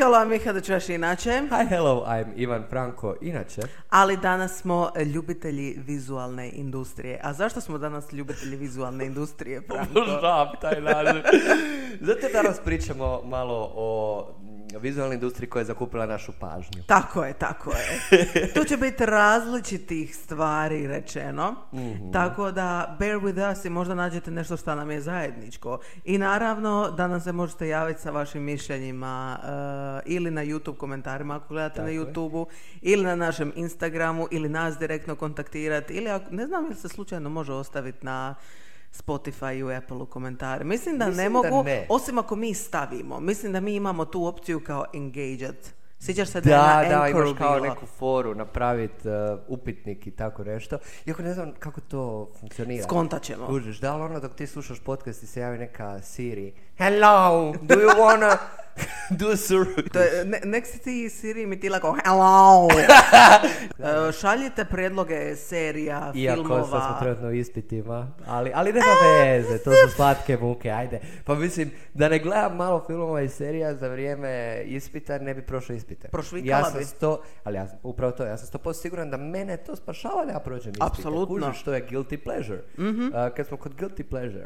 hello, I'm Miha da čuješ inače. Hi, hello, I'm Ivan Franko, inače. Ali danas smo ljubitelji vizualne industrije. A zašto smo danas ljubitelji vizualne industrije, Franko? Obožavam taj naziv. Zato danas pričamo malo o vizualnoj industriji koja je zakupila našu pažnju. Tako je, tako je. Tu će biti različitih stvari rečeno. Mhm. Tako da bear with us i možda nađete nešto što nam je zajedničko. I naravno da nam se možete javiti sa vašim mišljenjima eh, ili na YouTube komentarima ako gledate Tako na je. YouTubeu ili na našem Instagramu ili nas direktno kontaktirati ili ako, ne znam ili se slučajno može ostaviti na Spotify i Apple komentare. Mislim da Mislim ne da mogu, ne. osim ako mi stavimo. Mislim da mi imamo tu opciju kao engaged. Sjećaš se da, Da, je na da, Anchoru imaš kao bilo? neku foru napraviti upitnik i tako nešto. Iako ne znam kako to funkcionira. Skontat ćemo. Kužiš, da li ono dok ti slušaš podcast i se javi neka Siri Hello, do you wanna do a survey? To je, ne, nek si ti Siri imitila kao hello. E, šaljite predloge serija, Iako sad smo filmova. trenutno u ispitima, ali, ali nema veze, to su slatke muke, ajde. Pa mislim, da ne gledam malo filmova i serija za vrijeme ispita, ne bi prošao ispite. Prošvikala ja sam bi. sto, ali ja, upravo to, ja sam sto siguran da mene to spašava da ja prođem ispite. Apsolutno. Kužiš, što je guilty pleasure. A, kad smo kod guilty pleasure,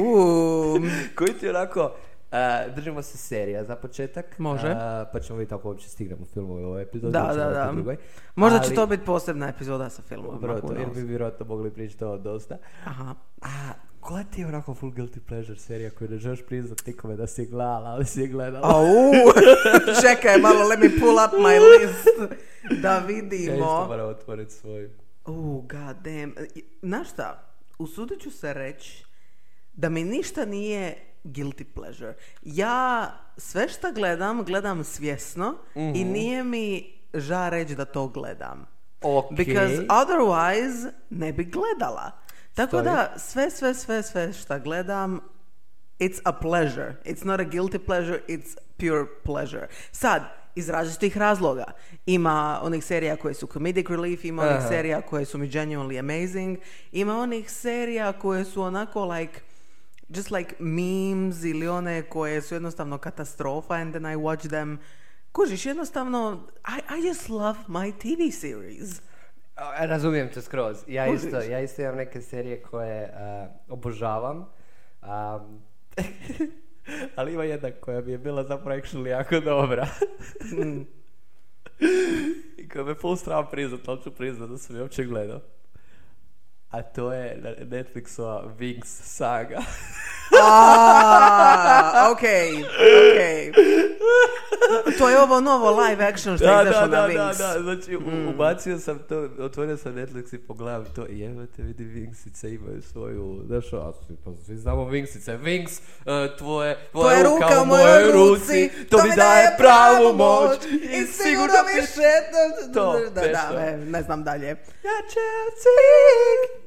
Uuu, koji ti onako, a, držimo se serija za početak. Može. a, pa ćemo vidjeti ako uopće stignemo filmove u ovoj epizodi. Da, da, da. drugoj. Možda će Ali- to biti posebna epizoda sa filmom. To, jer bi vjerojatno mogli pričati o dosta. Aha. A, koja ti je onako full guilty pleasure serija koju ne želiš priznat nikome da si gledala, ali si gledala? Au, čekaj malo, let me pull up my list da Ja isto vidimo. moram otvoriti svoj. Uh, god damn. Znaš šta, usudit ću se reći da mi ništa nije guilty pleasure. Ja sve što gledam, gledam svjesno i nije mi ža reći da to gledam. Ok. Because otherwise ne bi gledala. Tako Stoji. da sve, sve, sve, sve što gledam it's a pleasure. It's not a guilty pleasure, it's pure pleasure. Sad, iz različitih razloga. Ima onih serija koje su comedic relief, ima onih Aha. serija koje su mi genuinely amazing, ima onih serija koje su onako like just like memes ili one koje su jednostavno katastrofa and then I watch them. Kužiš, jednostavno, I, I just love my TV series. Razumijem te skroz. Ja Kužiš. isto, ja isto imam neke serije koje a, obožavam. Am, ali ima jedna koja mi je bila zapravo actually jako dobra. I koja me full sram priznat, ali ću priznat da sam je uopće gledao. A to je Netflixova Wings saga. Ah, okej, okej. To je ovo novo live action što je da, izašlo da, na da, Wings. da, da, znači u- ubacio sam to, otvorio sam Netflix i pogledam to i evo te vidi Wingsice imaju svoju, znaš, a pa svi znamo Wingsice, Wings, uh, tvoje, tvoja ruka u mojoj ruci, to mi daje pravu moć i sigurno više... To, da, nešto. da, ne, ne znam dalje. Ja će cvik,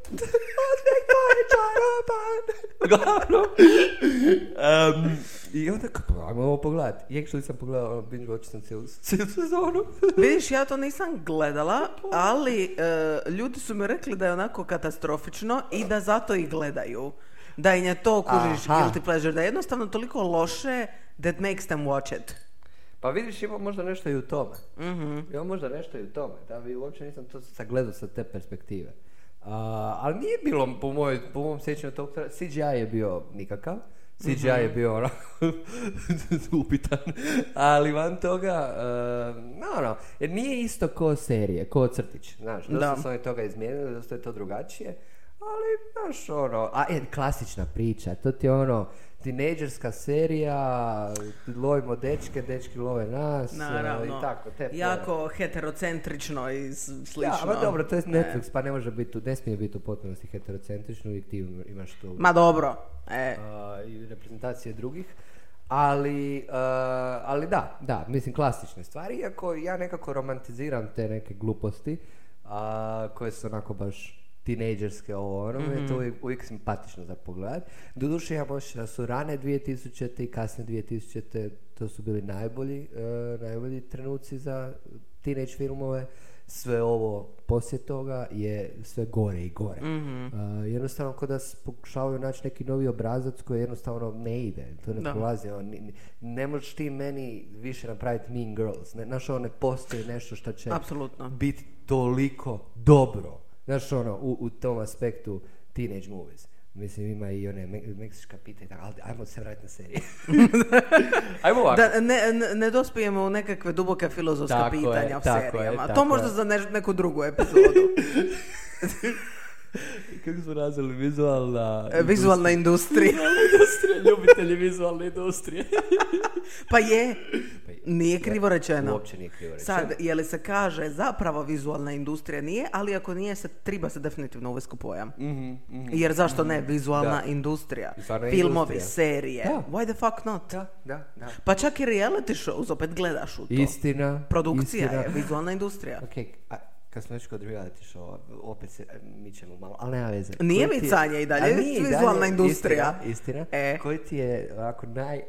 Uglavnom. Um, I onda kako, ajmo ovo pogledat. I actually sam pogledao, ono, binge watch sam cijelu, cijelu sezonu. Vidiš, ja to nisam gledala, ali e, ljudi su mi rekli da je onako katastrofično i da zato i gledaju. Da im je to, kužiš, Aha. guilty pleasure, da je jednostavno toliko loše that makes them watch it. Pa vidiš, ima možda nešto i u tome. Ima možda nešto i u tome. Da bi uopće nisam to sagledao sa te perspektive. A, ali nije bilo, po, moj, po mom sjećanju tog, tra- CGI je bio nikakav. CGI je bio onako upitan. Ali van toga, uh, no, no, jer nije isto ko serije, ko crtić. Znaš, dosta Da. su oni toga izmijenili, dosta je to drugačije. Ali, znaš, ono, a je, klasična priča, to ti je ono, tinejdžerska serija, lovimo dečke, dečki love nas, e, Naravno. i tako, te. Jako heterocentrično i slično. Ja, ma dobro, to je Ne. Netflix, pa ne može biti, ne smije biti u potpunosti heterocentrično, uvijek ti imaš tu Ma dobro. E, a, i reprezentacije drugih. Ali, a, ali da, da, mislim klasične stvari, iako ja nekako romantiziram te neke gluposti a, koje su onako baš tinejdžerske ovo ono, mm je to uvijek, uvijek simpatično za pogled. Doduše ja da su rane 2000. i kasne 2000. to su bili najbolji, e, najbolji trenuci za teenage filmove sve ovo poslije toga je sve gore i gore. Mhm. Uh, jednostavno kod da pokušavaju naći neki novi obrazac koji jednostavno ne ide, to ne Da. prolazi. ni- ni- ne možeš ti meni više napraviti Mean Girls. Ne, znaš, ono, ne postoji nešto što će Apsolutno. biti toliko dobro. Znaš, ono, u, u tom aspektu teenage movies. Mislim, ima i one me- meksička pitanja, ali ajmo se vratiti na serije. ajmo ovako. Da ne, ne, ne dospijemo u nekakve duboke filozofska Tako je, pitanja o tako je, serijama. tako to možda je. za neš- neku drugu epizodu. Kako smo nazvali vizualna... E, Vizualna industrija. industrija, ljubitelji vizualne industrije. Pa je. Nije krivo rečeno. Uopće nije krivo rečeno. Sad, je li se kaže zapravo vizualna industrija? Nije, ali ako nije, se treba se definitivno uvesti u pojam. Mhm, mhm. Jer zašto ne? Vizualna Da. industrija. Filmovi, industrija. serije. Da. Why the fuck not? Da, da, da. Pa čak i reality shows, opet gledaš u to. Istina. Produkcija istina. je vizualna industrija. Ok, a kad smo već kod reality showa, opet se mi ćemo malo, ali nema veze. Nije Koji ti- micanje i dalje, je vizualna industrija. Istina, istina. E. Koji ti je ovako naj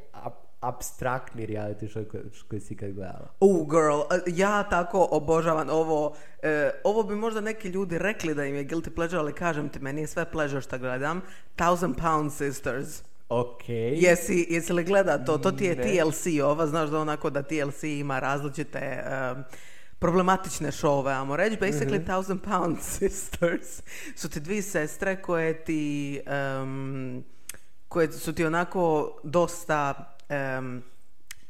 abstraktni reality show koji, koji si ikad gledala? Uh, girl, uh, ja tako obožavam ovo. e, ovo bi možda neki ljudi rekli da im je guilty pleasure, ali kažem ti, meni je sve pleasure što gledam. Thousand Pound Sisters. Ok. Jesi, jesi li gleda to? To ti je Ne. TLC ova, znaš da onako da TLC ima različite um, problematične šove, ajmo reći. Basically, Thousand Pound Sisters su ti dvije sestre koje ti um, koje su ti onako dosta um,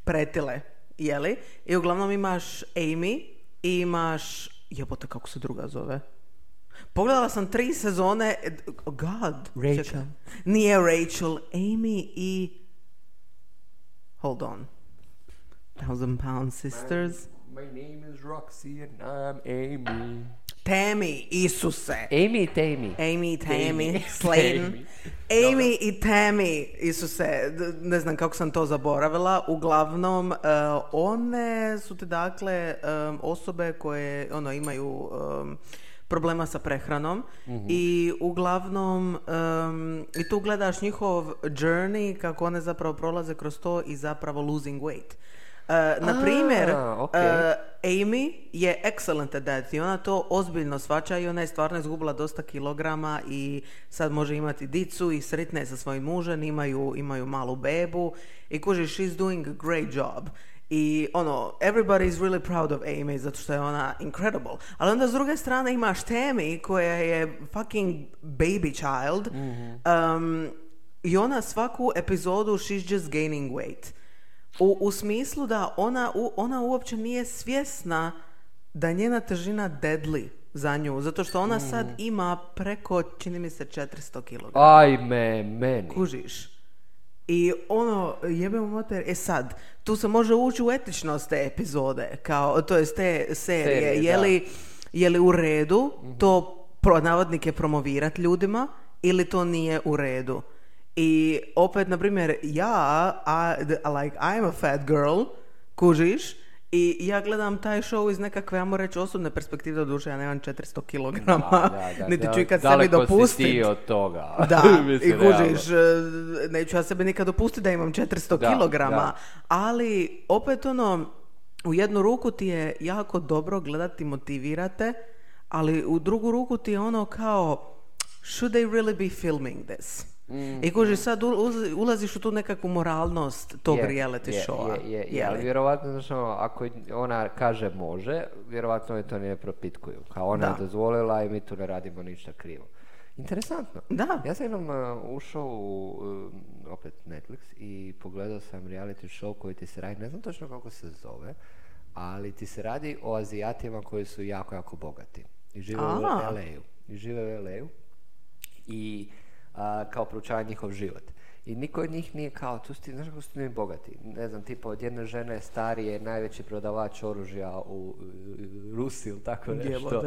pretile, jeli? I uglavnom imaš Amy i imaš, jebote kako se druga zove? Pogledala sam tri sezone, oh god. Rachel. čekaj. Nije Rachel, Amy i... Hold on. Thousand Pound Sisters. My name is Roxy and I'm Amy. Tammy, Isuse. Amy i Tammy. Amy, Tammy, Amy. Slayton. Tammy. Amy i Tammy, Isuse, ne znam kako sam to zaboravila. Uglavnom, e, one su te dakle e, osobe koje ono imaju e, problema sa prehranom i uglavnom em, i tu gledaš njihov journey kako one zapravo prolaze kroz to i zapravo losing weight. E, na primjer, ok. e, Amy je excellent at that i ona to ozbiljno svača i ona je stvarno izgubila dosta kilograma i sad može imati dicu i sretna je sa svojim mužem, imaju, imaju malu bebu i kužiš, she's doing a great job. I ono, everybody is really proud of Amy zato što je ona incredible. Ali onda s druge strane imaš Tammy koja je fucking baby child um, i ona svaku epizodu she's just gaining weight. U, u smislu da ona, u, ona uopće nije svjesna da je njena težina deadly za nju, zato što ona sad ima preko, čini mi se, 400 kg. Ajme, meni. Kužiš. I ono, jebemo moter, e sad, tu se može ući u etičnost te epizode, kao, to jest te serije, Serije, je, li, je li u redu to pro navodnike promovirat ljudima ili to nije u redu. I opet, na primjer, ja, I, like, I'm a fat girl, kužiš, i ja gledam taj show iz nekakve, ajmo reći, osobne perspektive, doduše ja nemam 400 kilograma, Da, da, niti ću ikad sebi daleko si dopustiti. ti od toga. Da, i kužiš, realno. e, neću ja sebi nikad dopustiti da imam 400 Da, kilograma, da. ali opet ono, u jednu ruku ti je jako dobro gledati, motivirate, ali u drugu ruku ti je ono kao, should they really be filming this? Mm. I kužiš, sad ul- ulaziš u tu nekakvu moralnost tog Je, reality je, showa. Je, je, je, je ali li? vjerovatno, znači, ako ona kaže može, vjerovatno oni to ne propitkuju. Kao ona Da. je dozvolila i mi tu ne radimo ništa krivo. Interesantno. Da. Ja sam jednom uh, ušao u uh, opet Netflix i pogledao sam reality show koji ti se radi, ne znam točno kako se zove, ali ti se radi o Azijatima koji su jako, jako bogati. I žive u A. LA-u. I žive u LA-u. I a, kao proučava njihov život. I niko od njih nije kao, tu ti, znaš kako su ti bogati? Ne znam, tipa od jedne žene starije, najveći prodavač oružja u, Rusiji ili tako nešto.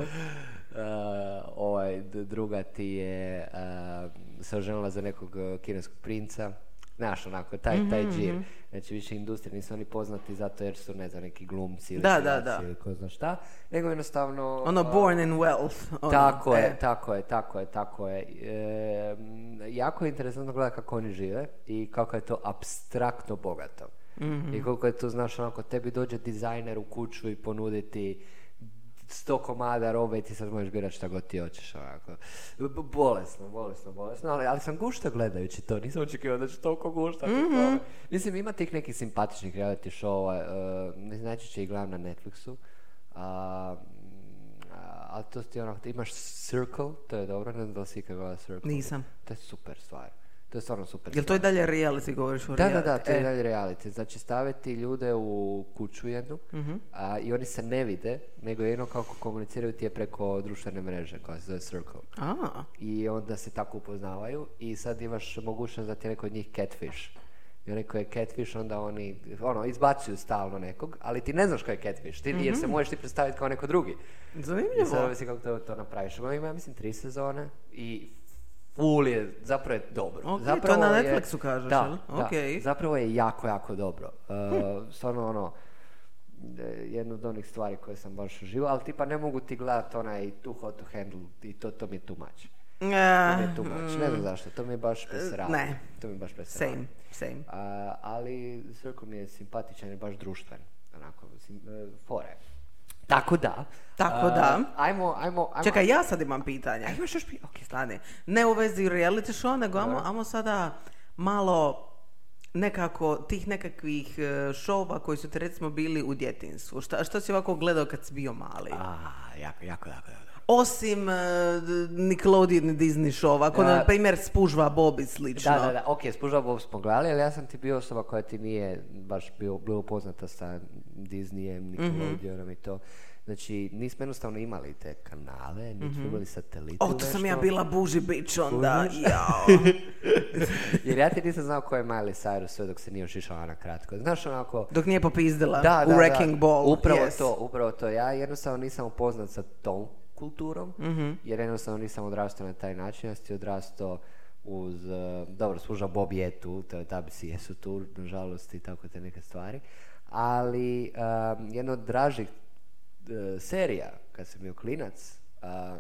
A, ovaj, druga ti je a, se oženila za nekog kineskog princa. Znaš, onako, taj, taj Mhm, džir. Znači, više industrije, nisu oni poznati zato jer su, ne znam, neki glumci ili Da, da, da. ili ko zna šta, nego jednostavno... Ono, a, born in wealth. ono, tako je, e. tako je, tako je, tako je. E, jako je interesantno gledati kako oni žive i kako je to abstraktno bogato. Mhm. I koliko je to, znaš, onako, tebi dođe dizajner u kuću i ponuditi sto komada robe i ti sad možeš birati šta god ti hoćeš, onako. Bolesno, bolesno, bolesno, ali, ali sam gušta gledajući to, nisam očekivao da ću toliko guštati. Mhm. Mislim, ima tih nekih simpatičnih reality showa, uh, najčešće i gledam na Netflixu, a, a, ali to ti ono, imaš Circle, to je dobro, ne znam da li si ikad gledala Circle. Nisam. To je super stvar. To je stvarno super Jel to i dalje reality, govoriš o Da, reality? da, da, to je E. dalje reality. Znači staviti ljude u kuću jednu Mhm. a, i oni se ne vide, nego jedno kako komuniciraju ti je preko društvene mreže koja se zove Circle. A, I onda se tako upoznavaju i sad imaš mogućnost da ti je neko od njih catfish. I onaj koji je catfish, onda oni, ono, izbacuju stalno nekog, ali ti ne znaš ko je catfish, ti, jer se možeš ti predstaviti kao neko drugi. I sad zanimljivo. kako to, to napraviš. Ima, ja mislim, tri sezone i full je, zapravo je dobro. Ok, to zapravo na je- Netflixu kažeš, da, jel? da, zapravo je jako, jako dobro. Uh, stvarno ono, e, jedna od onih stvari koje sam baš uživao, ali tipa ne mogu ti gledati onaj too hot to handle i to, to mi je too much. To mi je too much. Ne znam zašto, to mi je baš presralo. Mm. ne. To mi je baš presralo. Same, same. A, ali Circle mi je simpatičan i baš društven. Onako, sim, e, fore. Tako da. Tako a, da. Ajmo, ajmo, ajmo. Čekaj, ja sad imam pitanje. A imaš još pi- ok. Stani. Ne u vezi reality show, nego amo, amo sada malo nekako tih nekakvih šova koji su ti recimo bili u djetinstvu. Šta, što si ovako gledao kad si bio mali? A, jako, jako, jako, jako. Osim e, Nickelodeon i Disney show, ako na primjer Spužva Bob i slično. Da, da, da, ok, spužao Bob smo gledali, ali ja sam ti bio osoba koja ti nije baš bio, bila upoznata sa Disneyem, Nickelodeonom i to. Znači, nismo jednostavno imali te kanale, nismo imali satelite. O, to sam ja bila buži bić onda, jao. Jer ja ti nisam znao ko je Miley Cyrus sve dok se nije ošišala na kratko. Znaš onako... Dok nije popizdila Da, u da, Wrecking da. Ball. Upravo yes. to, upravo to. Ja jednostavno nisam upoznat sa tom kulturom, Mhm. jer jednostavno nisam odrastao na taj način. Ja sam ti odrastao uz, eh, dobro, služa Bob je tu, to- tabisi jesu tu, nažalost, i tako te neke stvari. Ali eh, jedna od dražih eh, serija, kad sam bio klinac, a,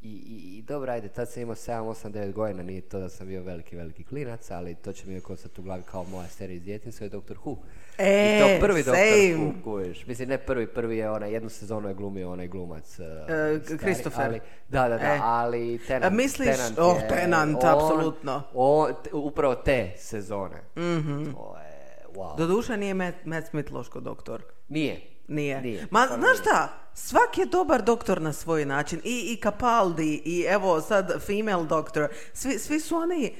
i, i, i dobro, ajde, tad sam imao 7, 8, 9 godina, nije to da sam bio veliki, veliki klinac, ali to će mi uvijek ostati u glavi kao moja serija iz djetinjstva je Doctor Who. E, I to prvi same. Who, kužiš. Mislim, ne prvi, prvi je onaj, jednu sezonu je glumio onaj glumac. uh, Christopher. Ali, da, da, da, E. ali Tenant, A misliš- Tenant oh, je- Tenant, on- apsolutno. on- t- upravo te sezone. Mhm. To je, wow. Doduše nije Matt, Matt Smith loško doktor. Nije. Nije. Nije, Ma, stvarno znaš šta? Svak je dobar doktor na svoj način. I, i Capaldi, i evo sad female doctor. Svi, svi su oni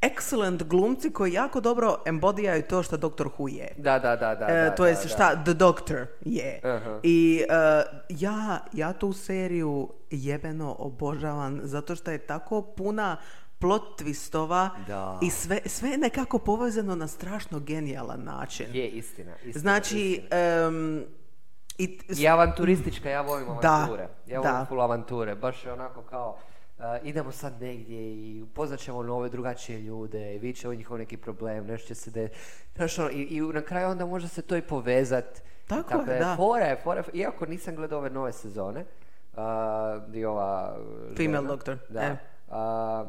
excellent glumci koji jako dobro embodijaju to što doktor Who je. Da, da, da, da. E, to da. šta The Doctor je. Aha. I e, ja, ja tu seriju jebeno obožavam zato što je tako puna plot twistova Da. i sve, sve je nekako povezano na strašno genijalan način. Je, istina. istina Znači, em, i, I avanturistička, ja volim Da, avanture. Ja volim da. full avanture. Baš je onako kao, uh, idemo sad negdje i upoznat ćemo nove drugačije ljude i vidit ćemo njihov neki problem, nešto će se de... Znaš, ono, i, i na kraju onda može se to i povezat. Tako je, da. Fora je, fora je, iako nisam gledao ove nove sezone, uh, di ova... uh, Female žena, Doctor, Da. e. Uh,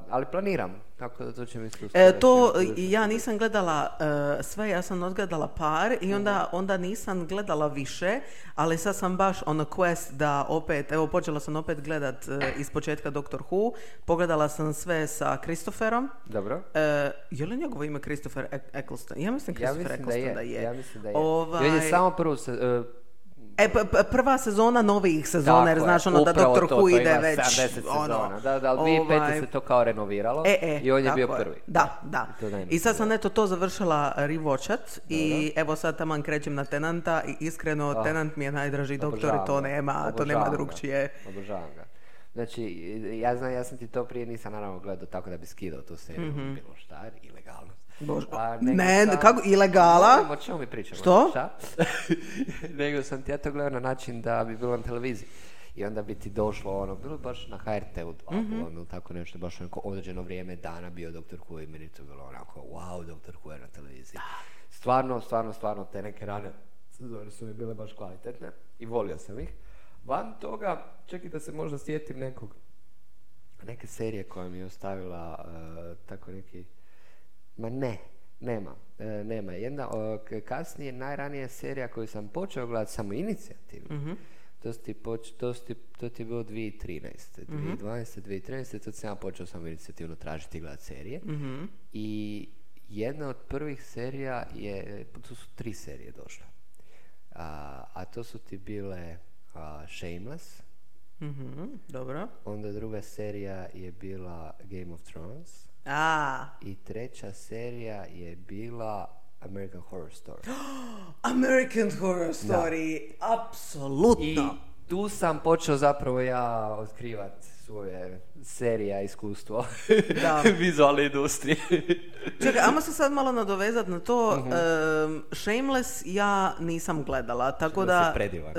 ali planiram, tako da to će mi E, to ja nisam gledala e, sve, ja sam odgledala par i onda, onda nisam gledala više, ali sad sam baš on a quest da opet, evo počela sam opet gledat e, iz početka Doctor Who, pogledala sam sve sa Christopherom. Dobro. E, je li njegovo ime Christopher Eccleston? Ja mislim Ja Christopher mislim da Eccleston je. da je. Ja mislim da je. Ovaj, je samo prvu se, E, p- p- prva sezona novih sezona, jer Tako znaš je, ono da to, Who to ide ima već 70 sezona. ono, Da, da, ali 2005. ovaj, se to kao renoviralo E, e, i on je bio prvi. Da, da. I to sad sam eto to završila rewatchat i evo sad taman krećem na Tenanta i iskreno Ah. Tenant mi je najdraži doktor i to nema, to nema drugčije. Obožavam ga. Znači, ja znam, ja sam ti to prije nisam naravno gledao tako da bi skidao tu seriju, bilo šta, ilegalnost. Bože, A, nego ne, sam- kako, ilegala? O čemu mi pričamo? Što? Šta? nego sam ti ja to gledao na način da bi bilo na televiziji. I onda bi ti došlo ono, bilo baš na HRT-u dva mm ili tako nešto, baš onako određeno vrijeme dana bio Doktor Who i meni to bilo onako, wow, Doktor Who je na televiziji. Stvarno, stvarno, stvarno, te neke rane sezone su mi bile baš kvalitetne i volio sam ih. Van toga, čekaj da se možda sjetim nekog, neke serije koja mi je ostavila eh, tako neki, ma ne, nema, eh, nema. Jedna o, kasnije, najranija serija koju sam počeo gledati samo inicijativno, Mhm. to, ti poč- to, ti- to ti je bilo 2013. 2012. 2013. To sam ja počeo samo inicijativno tražiti i gledati serije. Mhm. I jedna od prvih serija je, tu su tri serije došle. A, a to su ti bile a, Shameless, Mhm, dobro. onda druga serija je bila Game of Thrones A, i treća serija je bila American Horror Story. American Horror Story, apsolutno. I tu sam počeo zapravo ja otkrivat svoje serija iskustvo Da. vizualne industrije. Čekaj, ajmo se sad malo nadovezat na to. Mhm. Em, Shameless ja nisam gledala, tako Shameless da... je predivan.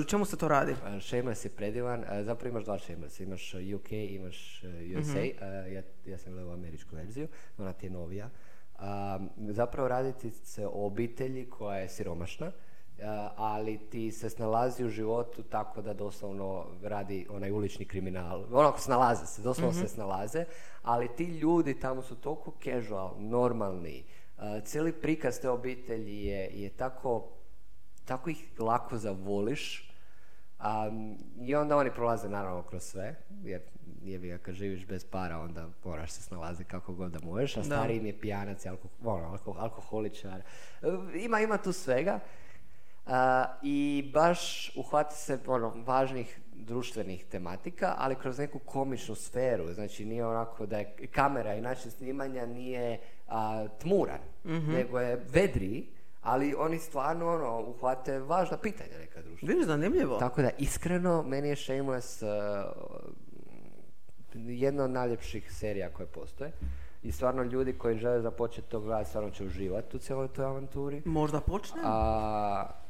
e, čemu se to radi? Shameless je predivan, zapravo imaš dva Shameless, imaš UK, imaš USA, a, ja, ja sam gledao američku verziju, ona ti je novija. Zapravo raditi se o obitelji koja je siromašna, ali ti se snalazi u životu tako da doslovno radi onaj ulični kriminal. Onako snalaze se, doslovno se snalaze, ali ti ljudi tamo su toliko casual, normalni, a, cijeli prikaz te obitelji je, je tako tako ih lako zavoliš um, i onda oni prolaze naravno kroz sve jer jebi ga kad živiš bez para onda moraš se snalaziti kako god da možeš a Da. stariji im je pijanac alko, ono, alko- alkoholičar E, ima, ima tu svega i baš uhvati se ono, važnih društvenih tematika, ali kroz neku komičnu sferu. Znači nije onako da je kamera i način snimanja nije a, tmuran, nego je vedriji, ali oni stvarno ono, uhvate važna pitanja neka društva. Vidiš, zanimljivo. Tako da, iskreno, meni je Shameless uh, jedna od najljepših serija koje postoje. I stvarno ljudi koji žele započeti to gledati, stvarno će uživati u cijeloj toj avanturi. Možda počnem? A,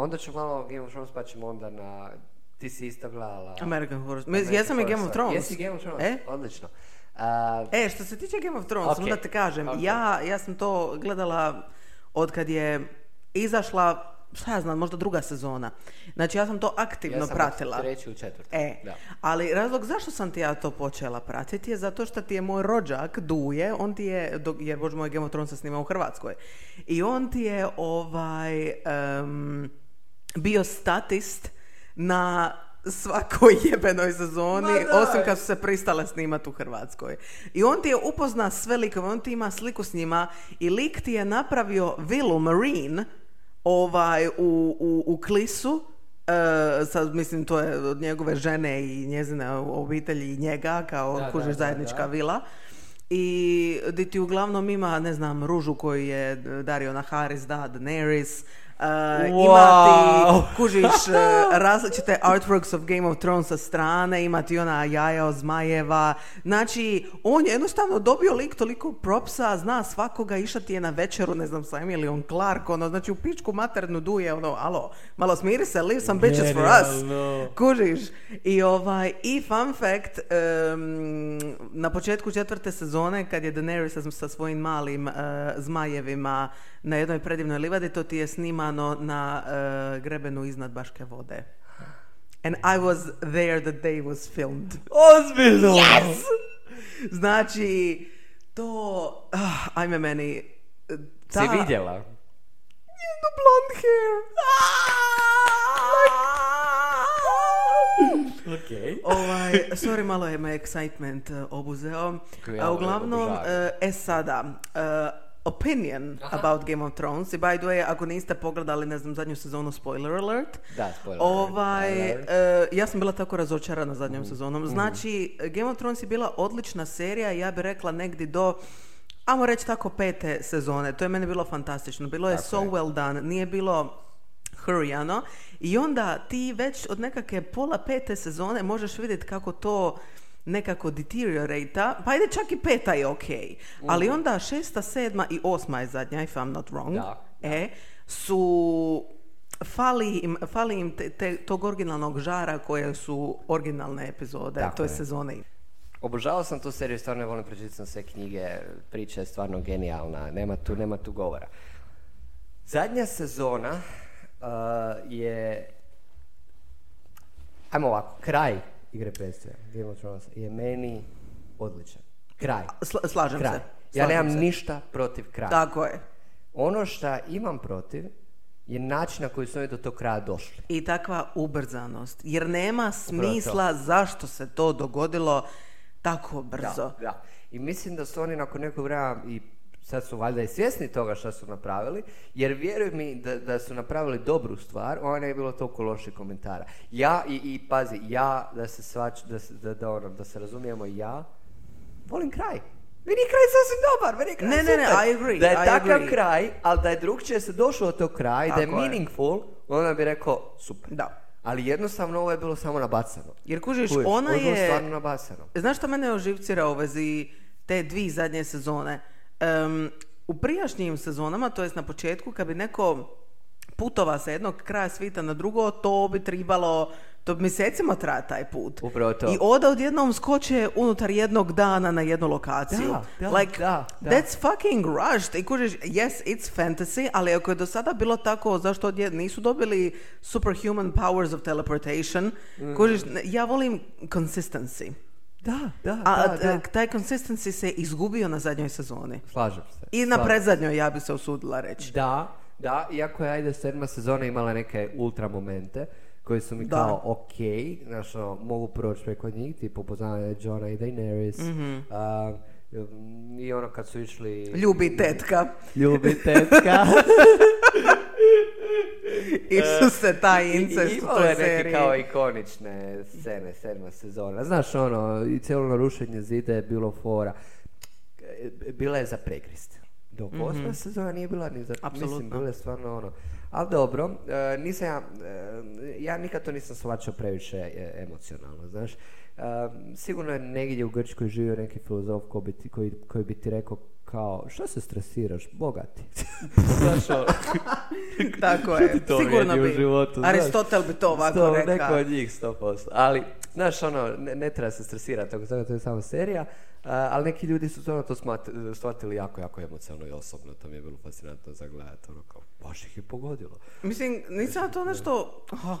onda ću malo Game of Thrones pa ćemo onda na... Ti si isto gledala... American Horror Story. American Jesam i Game of. Thrones. Jesi Game of Thrones? E? Odlično. A, E, što se tiče Game of Thrones, Ok, onda te kažem, ja, ja sam to gledala od kad je izašla, šta ja znam, možda druga sezona. Znači ja sam to aktivno ja sam pratila. od treći u četvrti. E, Da. ali razlog zašto sam ti ja to počela pratiti je zato što ti je moj rođak Duje, on ti je, jer bože moj Game of Thrones se snima u Hrvatskoj, i on ti je ovaj em, bio statist na svakoj jebenoj sezoni, osim kad su se pristale snimati u Hrvatskoj. I on ti je upozna sve likove, on ti ima sliku s njima i lik ti je napravio vilu Marine ovaj, u, u, u Klisu, E, sad mislim to je od njegove žene i njezine obitelji i njega kao Da, da, kužiš da, zajednička da. vila i di ti uglavnom ima ne znam ružu koju je Dario Naharis da Daenerys ti Wow. kužiš e, različite artworks of Game of Thrones sa strane ima ti ona jaja od zmajeva znači on je jednostavno dobio lik toliko propsa zna svakoga išao ti je na večeru ne znam sa Emilion Clark ono znači u pičku maternu duje ono alo malo smiri se leave some bitches for us Genijalno. Kužiš. I ovaj, i fun fact, em, na početku četvrte sezone, kad je Daenerys sa, sa svojim malim eh, zmajevima na jednoj predivnoj livadi, to ti je snimano na eh, grebenu iznad Baške vode. And I was there the day was filmed. Ozbiljno! Yes! Znači, to, ah, ajme meni, eh, ta, Si vidjela? Njeno blond hair. Ok. Ovaj, sorry, malo je me excitement uh, obuzeo. A uglavnom, uh, e sada, opinion about Game of Thrones. I by the way, ako niste pogledali, ne znam, zadnju sezonu, spoiler alert. Da, spoiler. Ovaj, Alert. uh, ja sam bila tako razočarana zadnjom sezonom. Znači, Game of Thrones je bila odlična serija, ja bih rekla negdje do Amo reći tako pete sezone, to je meni bilo fantastično. Bilo je Tako so je. well done, nije bilo hurryano i onda ti već od nekakve pola pete sezone možeš vidjeti kako to nekako deteriorata, pa ajde čak i peta je ok, ali onda šesta, sedma i osma je zadnja, if I'm not wrong, Da, da. e, su fali im, fali im te, te- tog originalnog žara koje su originalne epizode, Tako to je je. sezone. Obožavao sam tu seriju, stvarno je volim pročitati sam sve knjige, priča je stvarno genijalna, nema tu, nema tu govora. Zadnja sezona uh, je, ajmo ovako, kraj Igre predstave, Game of Thrones, je meni odličan. Kraj. Sla- slažem Kraj. se. Ja slažem nemam se. ništa protiv kraja. Tako je. Ono što imam protiv je način na koji su oni do tog kraja došli. I takva ubrzanost. Jer nema smisla zašto se to dogodilo tako brzo. Da, da. I mislim da su oni nakon nekog vremena i sad su valjda i svjesni toga što su napravili, jer vjeruj mi da, da su napravili dobru stvar, ona ne bi bilo toliko loših komentara. Ja, i, i pazi, ja, da se svač, da, se- da, da, ono, da se razumijemo, ja volim kraj. Meni je kraj sasvim dobar, meni je kraj Ne, ne, ne. I agree, Da je I takav agree. kraj, ali da je drugčije se došlo od tog kraja i da je Tako je. meaningful, onda bi rekao super. Da. Ali jednostavno ovo je bilo samo nabacano. Jer kužiš, Kužiš, ona ovo je bilo je... stvarno nabacano. Znaš što mene oživcira u vezi te dvije zadnje sezone? Em, u prijašnjim sezonama, to jest na početku, kad bi neko putova sa jednog kraja svita na drugo, to bi tribalo, to bi mjesecima traja taj put. Upravo to. I oda odjednom skoče unutar jednog dana na jednu lokaciju. Da, da, like, da, da. that's fucking rushed. I kužiš, yes, it's fantasy, ali ako je do sada bilo tako, zašto odjed nisu dobili superhuman powers of teleportation? Mm. Kužiš, ja volim consistency. Da, da, A da, da. taj consistency se izgubio na zadnjoj sezoni. Slažem se. I na predzadnjoj, ja bi se usudila reći. Da, da, iako je ajde sedma sezona imala neke ultra momente koji su mi Da. kao ok, znaš, ono, mogu proći preko njih, tipu poznavanje Johna i Daenerys, a, i ono kad su išli... Ljubi tetka. Ljubi tetka. Isuse, taj I- i- incest u toj je neke seriji. kao ikonične scene, sedma sezona. Znaš, ono, i cijelo narušenje zida je bilo fora. Bila je za pregrist. Dok osma sezona nije bila ni za... Mislim, Apsolutno. bila je stvarno ono... Ali dobro, e, nisam ja... e, ja nikad to nisam shvaćao previše e, emocionalno, znaš. Sigurno je negdje u Grčkoj živio neki filozof ko bi ti- koji, koji bi ti rekao kao, što se stresiraš, bogati. znaš, ono, Tako je, to sigurno vrijedi u bi. životu? Aristotel bi to ovako Sto- rekao. Neko od njih 100%. Ali, znaš, ono, ne, ne treba se stresirati toga, to je samo serija. a, ali neki ljudi su stvarno to shvatili jako, jako emocionalno i osobno. To mi je bilo fascinantno za gledati. Ono kao, baš ih je pogodilo. Mislim, nisam to nešto... oh,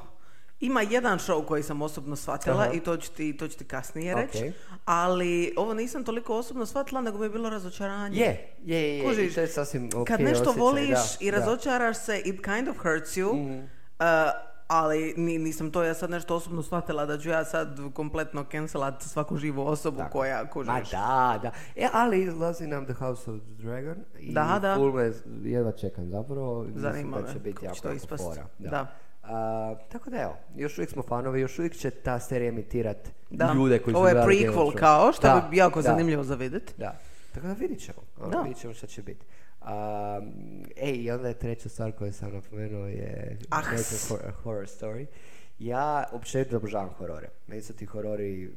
ima jedan show koji sam osobno shvatila Aha. i to ću ti, to ću ti kasnije reći. Ok. Ali ovo nisam toliko osobno shvatila, nego mi je bilo razočaranje. Je, je, je. Kužiš, to je sasvim ok Kad nešto osjećaj, voliš da, i da. Razočaraš se, it kind of hurts you. Uh, ali ni- nisam to ja sad nešto osobno shvatila da ću ja sad kompletno cancelat svaku živu osobu Tako. koja kužiš. Ma da, da. E, ali izlazi nam The House of the Dragon i Da, da. jedva čekam zapravo. Zanima da me će biti jako, će to jako ispast. fora. Da. Da. A, tako da evo, još uvijek smo fanovi, još uvijek će ta serija emitirat Da. ljude koji su Ovo je prequel kao, što Da, bi jako da, zanimljivo za vidjet. Da. Tako da vidit ćemo. Ono, Da. Vidit ćemo što će biti. A, ej, i onda je treća stvar koju sam napomenuo je Hor- Horror Story. Ja općenito obožavam horore. Meni su ti horori,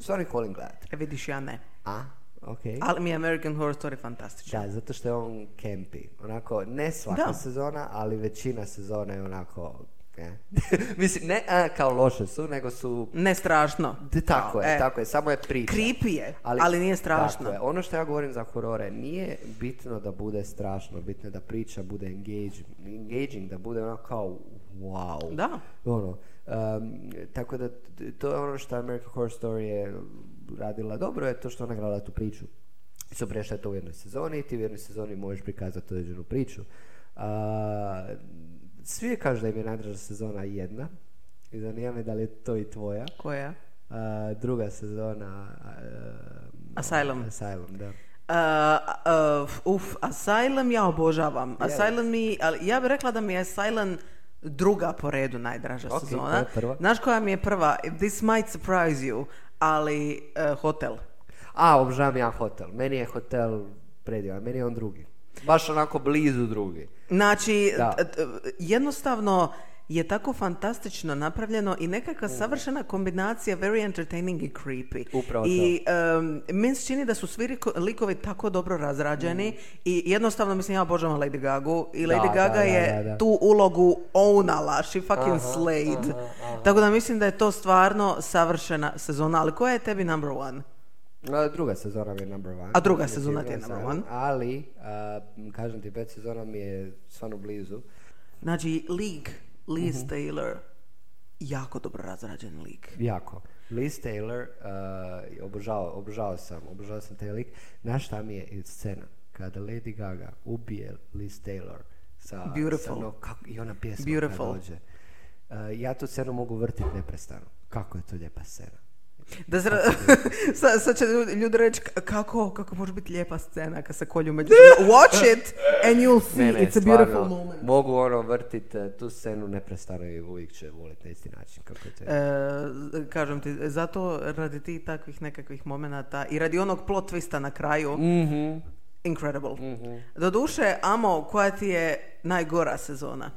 stvarno ih volim gledati. E vidiš, ja ne. A, ok. Ali mi je American Horror Story fantastičan. Da, zato što je on campy. Onako, ne svaka Da. sezona, ali većina sezona je onako... Ne. Mislim, ne a, kao loše su, nego su... Ne strašno. D- tako Kao, je, e, tako je, samo je priča. Creepy je, ali nije strašno. Tako je. Ono što ja govorim za horore, nije bitno da bude strašno, bitno je da priča bude engage, engaging, da bude ono kao wow. Da. Ono, um, tako da to je ono što American Horror Story je radila dobro, je to što ona gradila tu priču. Su prešle to u jednoj sezoni i ti u jednoj sezoni možeš prikazati određenu priču. A, svi kažu da im je najdraža sezona jedna. I zanima me da li je to i tvoja. Koja? A, druga sezona a, Asylum. Asylum, da. Uh, uh, uf, Asylum ja obožavam. Je. Asylum mi, ali ja bih rekla da mi je Asylum druga po redu najdraža Ok, sezona. prva? Znaš koja mi je prva? This might surprise you, ali uh, Hotel. A, obožavam ja hotel. Meni je hotel predivan, meni je on drugi. Baš onako blizu drugi. Znači, Da. t- t- jednostavno, je tako fantastično napravljeno i nekakva savršena kombinacija very entertaining i creepy. Upravo I um, meni se čini da su svi likovi tako dobro razrađeni i jednostavno, mislim, ja obožavam Lady Gagu i Lady Da, Gaga da, da, je da, da. tu ulogu ownala, she fucking Aha, slayed. aha, aha. Tako da mislim da je to stvarno savršena sezona, ali koja je tebi number one? A, Druga sezona mi je number one. A druga sezona ti je number one. Ali, a, kažem ti, pet sezona mi je stvarno blizu. Znači, lik, Liz Mhm. Taylor, jako dobro razrađen lik. Jako. Liz Taylor, uh, obožavao, obožavao sam, obožavao sam taj lik. Znaš šta mi je scena? Kada Lady Gaga ubije Liz Taylor sa, Beautiful. sa no- kako, i ona pjesma Beautiful. dođe. Uh, ja tu scenu mogu vrtiti neprestano. Kako je to lijepa scena. Da zra- sad, sad će ljudi, reći kako, kako može biti lijepa scena kad se kolju međusobno. Watch it and you'll see. Ne, ne, It's a beautiful moment. Mogu ono vrtit eh, tu scenu neprestano i uvijek će voliti na isti način kako to. E, kažem ti, zato radi ti takvih nekakvih momenata i radi onog plot twista na kraju, Mhm. incredible. Mhm. Doduše, Amo, koja ti je najgora sezona?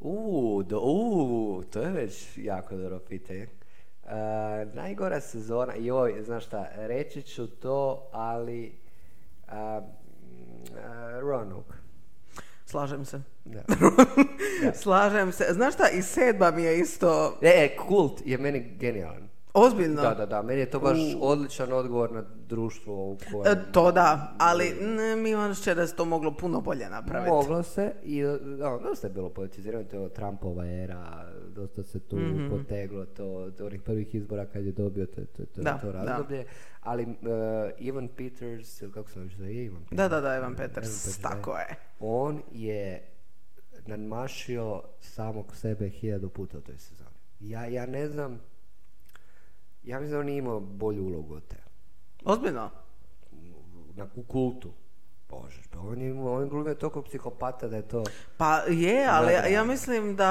Uuu, do, uu, to je već jako dobro pitanje. Uh, najgora sezona, joj, znaš šta, reći ću to, ali a, mm, a, Roanoke. Slažem se. Da. Slažem se. Znaš šta, i sedma mi je isto E, e, kult je meni genijalan. Ozbiljno. Da, da, da, meni je to baš odličan odgovor na društvo u kojem... E, to da, ali ne, mi imam osjećaj da se to moglo puno bolje napraviti. Moglo se i da, dosta je bilo politizirano, to je Trumpova era, dosta se tu Mhm. poteglo to od onih prvih izbora kad je dobio to, to, to, Da, to da. razdoblje, ali uh, Ivan Peters, kako se zove, zove, je Ivan Peters? Da, da, da, Evan Peters, Peters, tako da. je. On je nadmašio samog sebe hiljadu puta u toj sezoni. Ja, ja ne znam, ja mislim da on nije imao bolju ulogu od te. Ozbiljno? Na, u kultu. Bože, pa on je, on je glumio toliko psihopata da je to... Pa je, ali ja, mislim da,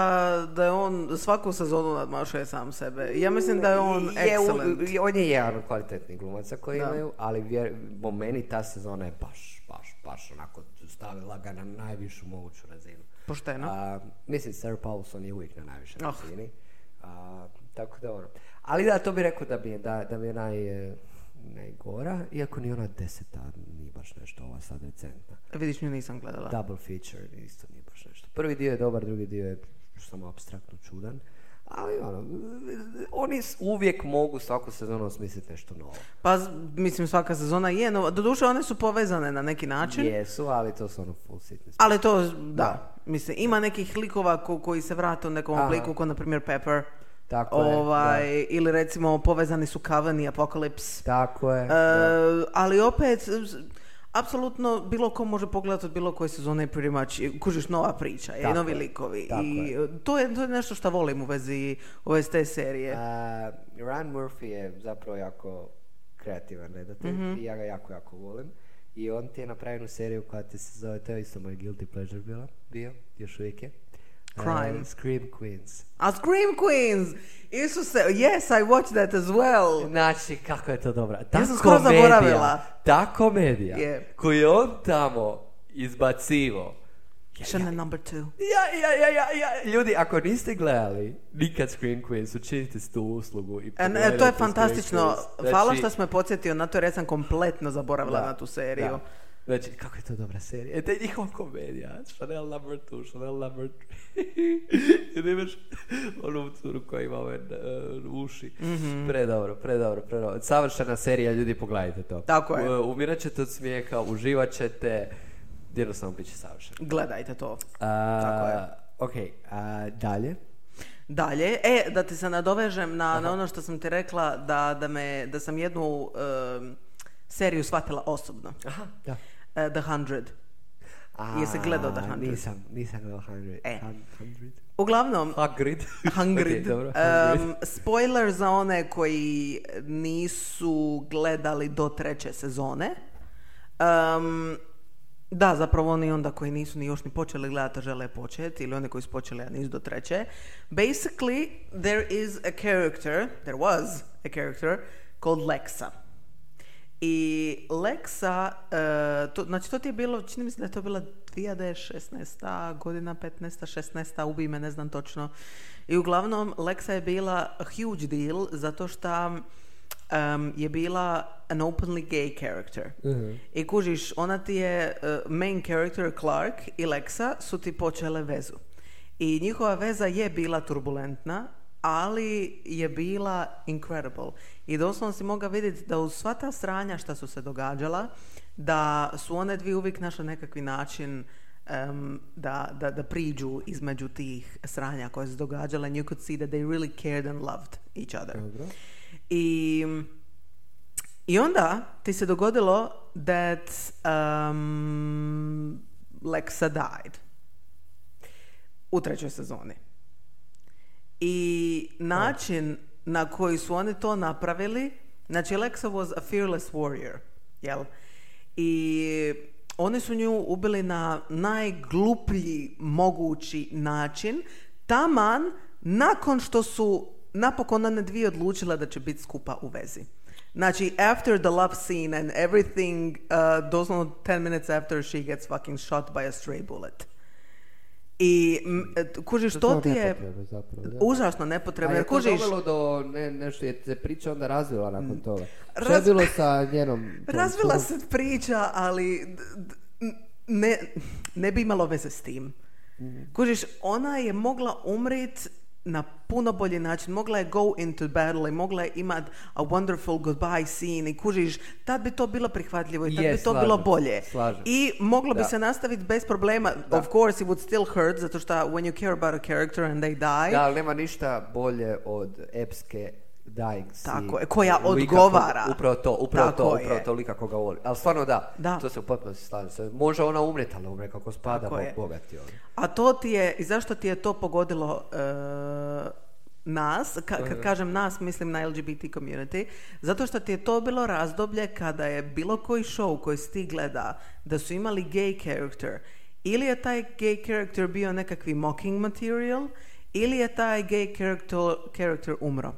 da je on svaku sezonu nadmašuje sam sebe. Ja mislim da je on je, excellent. on je jedan od kvalitetnih glumaca koji Da. imaju, ali vjer, po meni ta sezona je baš, baš, baš onako stavila ga na najvišu moguću razinu. Pošteno. A, mislim, Sarah Paulson je uvijek na najvišoj Oh. razini. A, tako da ono. Ali da, to bi rekao da mi je, da, da mi je naj, e, najgora, iako ni ona deseta nije baš nešto ova sad recentna. Vidiš, nju nisam gledala. Double feature isto nije baš nešto. Prvi dio je dobar, drugi dio je samo abstraktno čudan. Ali ono, oni uvijek mogu svaku sezonu osmisliti nešto novo. Pa, mislim, svaka sezona je nova. Doduše, one su povezane na neki način. Jesu, ali to su ono full sitne stvari. Ali to, da. Mislim, ima nekih likova ko- koji se vrate u nekom Aha. obliku, kao na primjer Pepper. Tako je, ovaj, ili recimo povezani su Coven i Apocalypse. Tako je. E, da. ali opet, apsolutno bilo ko može pogledati od bilo koje sezone pretty much, kužiš nova priča i novi je, likovi. tako I je. to je, to je nešto što volim u vezi, u vezi te serije. A, Ryan Murphy je zapravo jako kreativan redatelj Mhm. i ja ga jako, jako volim. I on ti je napravio seriju koja ti se zove, to je isto moj guilty pleasure bila, bio, još uvijek je. Crime. A, Scream Queens. A Scream Queens! Isuse, yes, I watched that as well. Znači, kako je to dobra. Ta Ja sam skoro zaboravila. Ta komedija Je. koju je on tamo izbacivo. Ja, Chanel number two. ja, ja, ja, ja, ja. Ljudi, ako niste gledali nikad Scream Queens, učinite tu uslugu i E, ne, to je fantastično. Hvala Znači, što smo me podsjetio na to jer ja sam kompletno zaboravila Da, na tu seriju. da. Znači, kako je to dobra serija. E, to je njihova komedija. Chanel number two, Chanel number three. I da imaš onu curu koja ima ove uh, uši. Mhm. Predobro, predobro, predobro. Savršena serija, ljudi, pogledajte to. Tako je. U- Umirat ćete od smijeha, uživat ćete. Jednostavno bit će savršeno. Gledajte to. A, Tako je. Ok, a, dalje. Dalje, e, da ti se nadovežem na, na ono što sam ti rekla, da, da, me, da sam jednu em, seriju shvatila osobno. Aha, da. E, The Hundred. Jesi gledao The A, Hundred? Nisam, nisam gledao Hundred. E. Hun- Hundred? Uglavnom, Hagrid. Hungrid. Ok, dobro, Em, Hungrid. spoiler za one koji nisu gledali do treće sezone. Em, da, zapravo oni onda koji nisu ni još ni počeli gledati, a žele početi, ili oni koji su počeli, a nisu do treće. Basically, there is a character, there was a character called Lexa. I Lexa, eh, to, znači to ti je bilo, čini mi se da je to bila 2016. godina, 15. 16. ubij me, ne znam točno. I uglavnom, Lexa je bila huge deal zato što um, je bila an openly gay character. I kužiš, ona ti je uh, main character Clark i Lexa su ti počele vezu. I njihova veza je bila turbulentna, ali je bila incredible. I doslovno si mogao vidjeti da uz sva ta sranja šta su se događala, da su one dvije uvijek našle nekakvi način em, da, da, da priđu između tih sranja koje su događale and you could see that they really cared and loved each other. Dobro. I, I onda ti se dogodilo that um, Lexa died u trećoj sezoni. I način na koji su oni to napravili, znači Lexa was a fearless warrior, jel? I oni su nju ubili na najgluplji mogući način, taman nakon što su napokon one dvije odlučile da će biti skupa u vezi. Znači, after the love scene and everything, uh, doslovno 10 minutes after she gets fucking shot by a stray bullet. I et, kužiš, to ti je zapravo, da. užasno A nepotrebno. je Jer to kužiš, dovelo do ne, nešto, je se priča onda razvila nakon toga? Što je Mm. Raz- bilo sa njenom... razvila se priča, ali ne, ne bi imalo veze s tim. Mhm. Kužiš, ona je mogla umrit na puno bolji način. Mogla je go into battle i mogla je imat a wonderful goodbye scene i kužiš, tad bi to bilo prihvatljivo i tad Je, bi to slažem bilo bolje. slažem. I moglo bi Da. se nastaviti bez problema. Of course, it would still hurt, zato što when you care about a character and they die, Da, ali nema ništa bolje od epske scene. Tako je, koja odgovara. koga- upravo to, upravo Tako to, je. upravo to lika koga voli. Ali stvarno da, Da. to se u potpunosti slažem. Može ona umreti, ali umre kako spada, Tako bog, je. bogati ono. A to ti je, i zašto ti je to pogodilo e, nas, ka- kad kažem nas, mislim na LGBT community, zato što ti je to bilo razdoblje kada je bilo koji show koji si ti gleda, da su imali gay character, ili je taj gay character bio nekakvi mocking material, ili je taj gay character, character umro.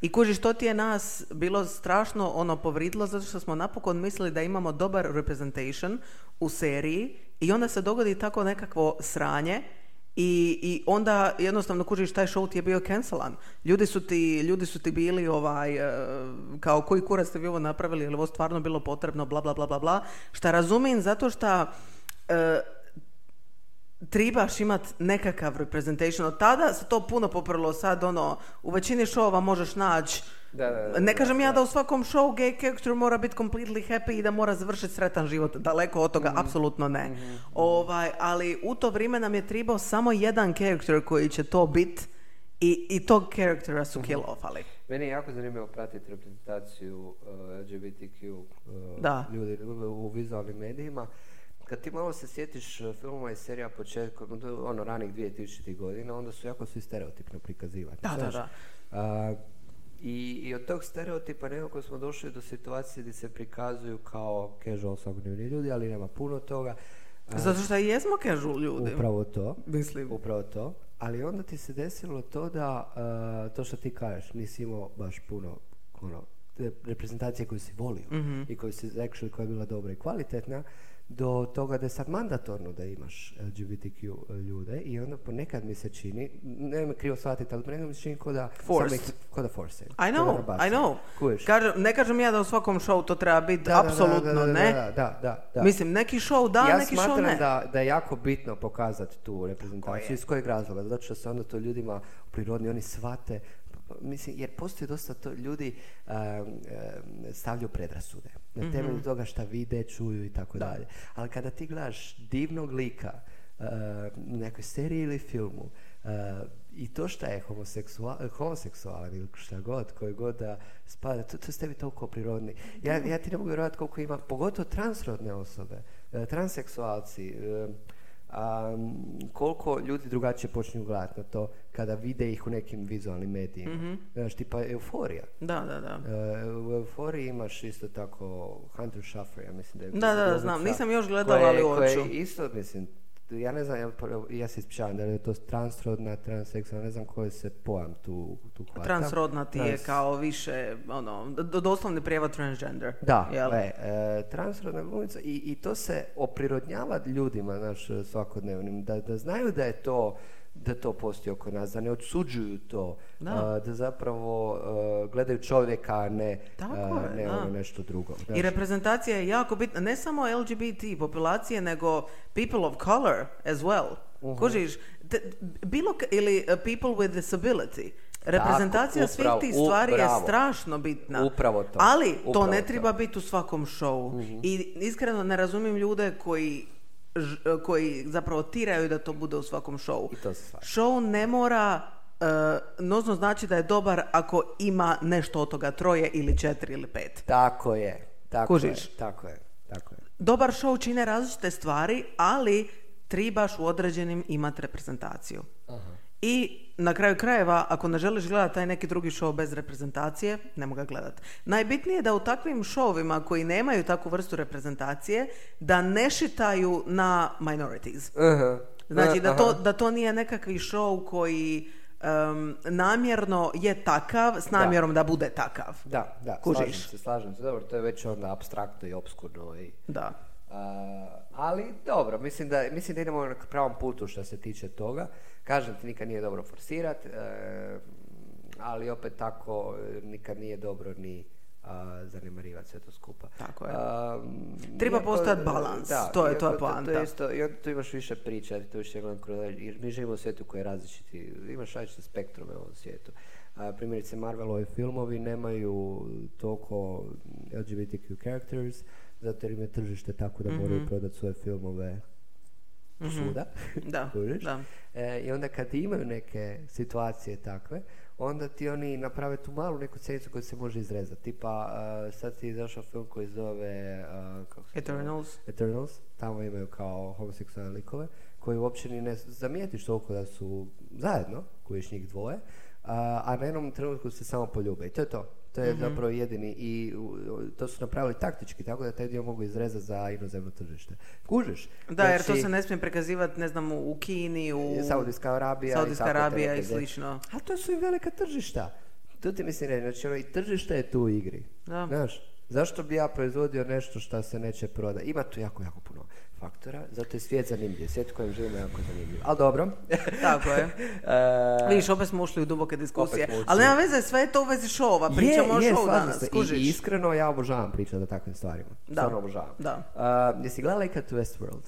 I kužiš, to ti je nas bilo strašno ono povridilo zato što smo napokon mislili da imamo dobar representation u seriji i onda se dogodi tako nekakvo sranje i, i onda jednostavno kužiš taj show ti je bio cancelan. Ljudi su ti, ljudi su ti bili ovaj, e, kao koji kurac ste vi ovo napravili, je ovo stvarno bilo potrebno, bla bla bla bla bla. Šta razumijem zato što e, tribaš imat nekakav representation. Od tada se to puno poprlo. Sad ono, u većini šova možeš naći Da, da, da, ne kažem ja da u svakom show gay character mora biti completely happy i da mora završiti sretan život. Daleko od toga, apsolutno ne. Ovaj, ali u to vrijeme nam je trebao samo jedan character koji će to bit i, i tog charactera su kill offali. Meni je jako zanimljivo pratiti reprezentaciju uh, LGBTQ uh, Da. ljudi u vizualnim medijima. Kad ti malo se sjetiš uh, filmova i serija početkom, ono, ranih 2000 godina, onda su jako svi stereotipno prikazivani. Da, da, znaš. da. A, i, I od tog stereotipa nekako smo došli do situacije gdje se prikazuju kao casual svakodnevni ljudi, ali nema puno toga. A, Zato što i jesmo casual ljudi. Upravo to. Mislim. Upravo to. Ali onda ti se desilo to da, uh, to što ti kažeš, nisi imao baš puno ono, reprezentacije koju si volio Mhm. i koju si actually, koja je bila dobra i kvalitetna, do toga da je sad mandatorno da imaš LGBTQ ljude i onda ponekad mi se čini, ne me krivo shvatiti, ali ponekad mi se čini ko da... Ko force. I know, I know. Kažem, ne kažem ja da u svakom show to treba biti, apsolutno ne. Da, da, da, da. Mislim, neki show da, ja neki show smatram ne. da, da je jako bitno pokazati tu reprezentaciju. Iz kojeg razloga? Zato što se onda to ljudima u prirodni, oni shvate, mislim, jer postoji dosta to ljudi um, um, stavljaju predrasude na temelju toga šta vide, čuju i tako dalje. Ali kada ti gledaš divnog lika uh, u nekoj seriji ili filmu uh, i to šta je homoseksual, homoseksualan ili šta god, koji god da spada, to, to s tebi toliko prirodni. Ja, ja ti ne mogu vjerovati koliko ima, pogotovo transrodne osobe, e, a, koliko ljudi drugačije počinju gledati na to kada vide ih u nekim vizualnim medijima. Znaš, tipa euforija. Da, da, da. E, u euforiji imaš isto tako Hunter Schaffer, ja mislim da je Da, da, da, znam. Nisam još gledala, ali hoću. isto, mislim, ja ne znam, jel- ja se ispričavam, da li je to transrodna, transseksualna, ne znam koji se pojam tu, tu hvata. Transrodna ti je kao više, ono, doslovni prijevod transgender. Da, jel? e, e, transrodna glumica i, i to se oprirodnjava ljudima naš svakodnevnim, da, da znaju da je to da to postoji oko nas, da ne odsuđuju to, Da. a, da zapravo a, gledaju čovjeka, a ne, Tako a, je, ne da. ono nešto drugo. I znaš. reprezentacija je jako bitna, ne samo LGBT populacije, nego people of color as well. Mhm. Kužiš, te- bilo, ili uh, people with disability. Reprezentacija svih upravo, tih stvari je upravo. strašno bitna. Upravo to, Ali to upravo ne treba biti u svakom šovu. Mhm. I iskreno ne razumijem ljude koji ž- koji zapravo tiraju da to bude u svakom šovu. I to se slažem. Show ne mora uh, nužno znači da je dobar ako ima nešto od toga troje ili četiri ili pet. Tako je, tako Kužiš? je, tako je, tako je. Dobar show čine različite stvari, ali trebaš u određenim imati reprezentaciju. I na kraju krajeva, ako ne želiš gledati taj neki drugi show bez reprezentacije, ne ga gledati. Najbitnije je da u takvim showima koji nemaju takvu vrstu reprezentacije, da ne šitaju na minorities. Aha, Znači da to, da to nije nekakvi show koji em, namjerno je takav s namjerom da, bude takav. Da, da, Kužiš. slažem se, slažem se. Dobro, to je već onda abstraktno i obskurno i... Da. A, ali dobro, mislim da, mislim da idemo na pravom putu što se tiče toga. Kažem ti, nikad nije dobro forsirat, e, ali opet tako e, nikad nije dobro ni a, zanemarivati sve to skupa. Tako je. Treba postojati balans, da, to je- to je iako To, poanta. je isto, I onda tu imaš više priča, tu više gledam kroz- jer mi živimo u svijetu koji je različiti, imaš različite spektrume u ovom svijetu. Primjerice Marvelovi filmovi nemaju toliko LGBTQ characters, zato jer im je tržište tako da moraju prodati svoje filmove svuda. Da, Kužiš? da. E, I onda kad imaju neke situacije takve, onda ti oni naprave tu malu neku scenicu koju se može izrezati. Tipa, a, sad ti je izašao film koji zove... a, kako se zove? Eternals. Eternals, tamo imaju kao homoseksualne likove, koji uopće ni ne zamijetiš toliko da su zajedno, kojiš njih dvoje, a, a na jednom trenutku se samo poljube. I to je to. To je zapravo jedini i to su napravili taktički, tako da taj dio mogu izrezati za inozemno tržište. Kužiš? Da, jer to Znači, se ne smije prikazivati, ne znam, u Kini, u Saudijska Arabija Saudijska i tako Arabija i slično. A to su i velika tržišta. To ti mislim reći, znači ono i tržište je tu u igri. Da. Znaš, zašto bi ja proizvodio nešto što se neće prodati? Ima tu jako, jako puno faktora, zato je svijet zanimljiv. Svijet u kojem živimo je jako zanimljiv. Ali dobro. Tako je. E, Vidiš, opet smo ušli u duboke diskusije. Ali nema veze, sve je to u vezi šova. Pričamo o je, šovu slažem danas, kužiš. I iskreno ja obožavam pričati o takvim stvarima. Da. Stvarno obožavam. Da. Uh, jesi gledala ikad Westworld?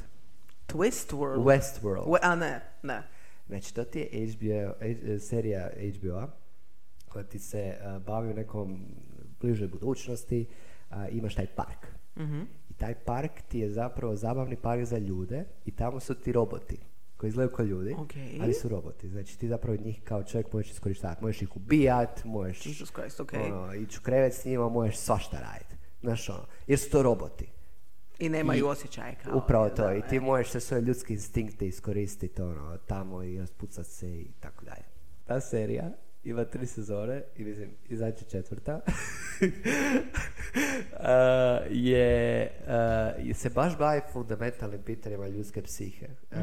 Twist World. Westworld. We- a ne, ne. Znači, to ti je HBO, eh, serija HBO-a koja ti se eh, bavi u nekom bližoj budućnosti, a, imaš taj park. Mhm. Taj park ti je zapravo zabavni park za ljude i tamo su ti roboti koji izgledaju kao ljudi, Ok. ali su roboti. Znači ti zapravo njih kao čovjek možeš iskorištavati. Možeš ih ubijat, možeš Jesus Christ, ok. ono, ići u krevet s njima, možeš svašta raditi. Znaš ono, jer su to roboti. I nemaju I- osjećaje kao... Upravo to. da, I ti možeš sve svoje ljudske instinkte iskoristiti ono, tamo i raspucat se i tako dalje. Ta serija ima tri sezone i mislim, izaći četvrta. Uh, je, uh, se baš bavi fundamentalnim pitanjima ljudske psihe. Uh,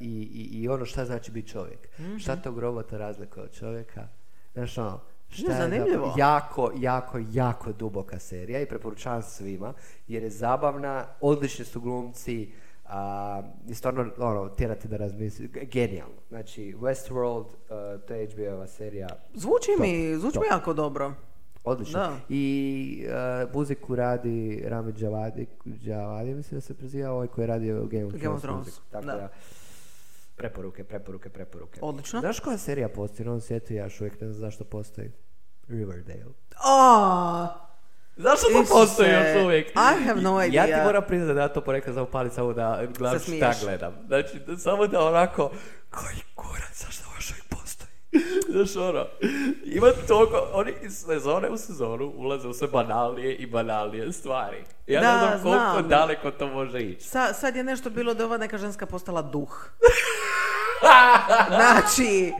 i, i, I ono šta znači biti čovjek. Šta tog robota razlikuje od čovjeka. Znaš ono, šta je zanimljivo. jako, jako, jako duboka serija i preporučavam svima jer je zabavna, odlični su glumci a, i stvarno ono, tjerate da razmisli, genijalno. Znači, Westworld, uh, to je HBO-ova serija, Zvuči Top, mi, zvuči top. mi jako dobro. odlično. Da. I uh, muziku radi Rami Javadi, Javadi mislim da se preziva ovaj koji je radio Game of Game Thrones, of Thrones, muziku. Tako da. da. preporuke, preporuke, preporuke. Odlično. Znaš koja serija postoji na ovom svijetu? Ja još uvijek ne znam zašto postoji. Riverdale. Oh, Zašto to postoji još uvijek? I have no Ja idea. ti moram priznati da ja to ponekad samo palim samo da gledam šta gledam. Znači, samo da onako, koji kurac, zašto ovo još uvijek postoji? Znaš ono, ima toliko, oni iz sezone u sezonu ulaze u sve banalnije i banalnije stvari. Ja Da, ne znam koliko znam. daleko to može ići. Sa, sad je nešto bilo da ova neka ženska postala duh. znači,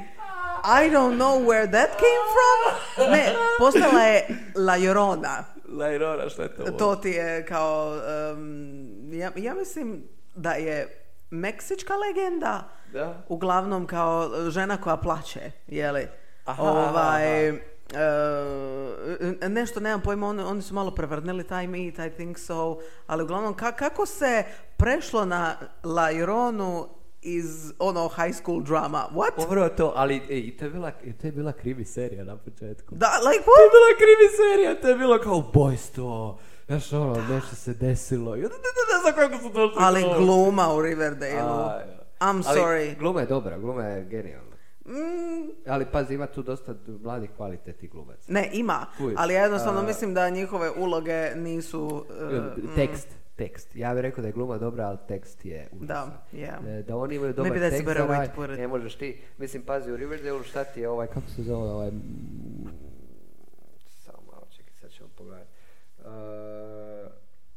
I don't know where that came from. Ne, postala je La Llorona. Lajrona, šta je to? To ti je kao, em, ja, ja mislim da je meksička legenda. Da. Uglavnom kao žena koja plaće, jeli? Aha, ovaj, e, nešto, nemam pojma, oni, oni su malo prevrnili taj meet, I think so, ali uglavnom ka- kako se prešlo na La Ironu iz ono high school drama, what? Upravo to, ali ej, to je bila, to je bila krivi serija na početku. Da, like To what? je bila krivi serija, to je bilo kao ubojstvo. Znaš, ono, nešto se desilo. Ne, znam kako su došli Ali gluma u Riverdale-u. A, ja. I'm Ali sorry. gluma je dobra, gluma je genijalna. Mm, Ali pazi, ima tu dosta mladih kvalitetnih glumaca. ne, ima, Kužiš, ali ja jednostavno a- mislim da njihove uloge nisu... mm, tekst, tekst. Ja bih rekao da je gluma dobra, ali tekst je užasan. Da, yeah. E, Da oni imaju dobar Maybe tekst it. ne možeš ti. Mislim, pazi, u Riverdale šta ti je ovaj, kako se zove ovaj... Samo malo čekaj, sad ćemo pogledati. Uh,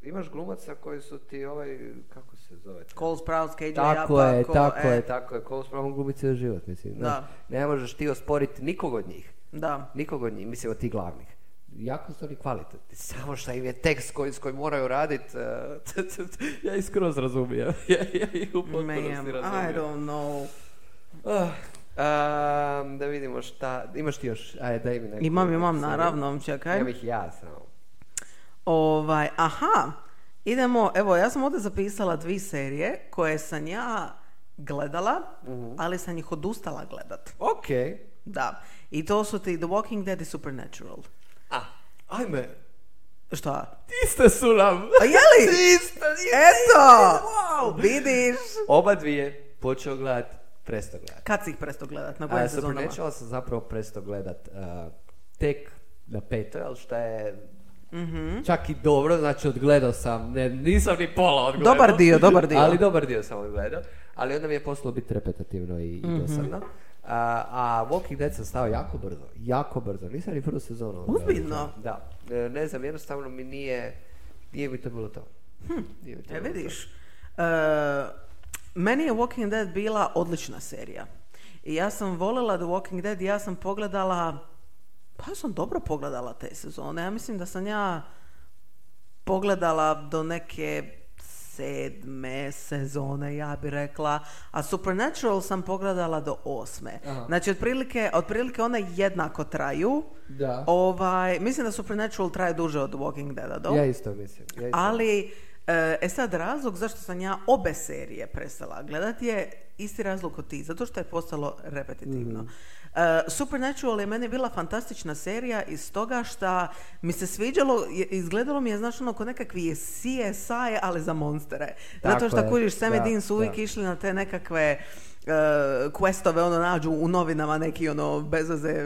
imaš glumaca koji su ti ovaj, kako se zove? Cole Sprouse, KJ Tako Apa, je, ko- tako e, je, tako je. Cole Sprouse glumi cijeli život, mislim. znaš. Da. Ne možeš ti osporiti nikog od njih. Da. Nikog od njih, mislim od tih glavnih. Jako su oni kvalitetni, samo što im je tekst koji, s kojim moraju raditi, ja ih skroz razumijem. ja, ja ih u potpunosti razumijem. I don't know. Am, da vidimo šta, imaš ti još, ajde daj mi neku. Imam, imam, naravno, čekaj. Imam ih ja samo. Ovaj, aha, idemo, evo, ja sam ovdje zapisala dvije serije koje sam ja gledala, Mhm. ali sam ih odustala gledat. Ok. Da. I to su ti The Walking Dead i Supernatural. Ajme, Šta? iste su nam. A je li? Iste, iste, Eto! wow. Vidiš? Oba dvije počeo gledat, presto gledat. Kad si ih presto gledat? Na kojim sezonama? Supernatural sam zapravo presto gledat uh, tek na petoj, ali šta je Mhm. čak i dobro, znači odgledao sam, ne, nisam ni pola odgledao. Dobar dio, dobar dio. Ali dobar dio sam odgledao, ali onda mi je postalo biti repetitivno i, i Mhm. dosadno. A, a Walking Dead sam stao jako brzo, jako brzo, nisam ni prvu sezonu. Ozbiljno? Da, E, ne znam, jednostavno mi nije, nije mi to bilo to. Nije mi to E, bilo to. vidiš. E, meni je Walking Dead bila odlična serija. I ja sam voljela The Walking Dead i ja sam pogledala, pa ja sam dobro pogledala te sezone. Ja mislim da sam ja pogledala do neke sedme sezone, ja bi rekla, a Supernatural sam pogledala do osme. Aha. Znači, otprilike, otprilike one jednako traju. Da. Ovaj, mislim da Supernatural traje duže od Walking Deada, do? Ja isto mislim. Ja isto Ali, e, e sad razlog zašto sam ja obe serije prestala gledati je isti razlog od ti, zato što je postalo repetitivno. E, Supernatural je meni bila fantastična serija iz toga što mi se sviđalo, izgledalo mi je znaš ono ko nekakvi CSI, ali za monstere. Zato što kužiš, Sam i Dean su uvijek da. išli na te nekakve e, questove, ono nađu u novinama neki ono bezveze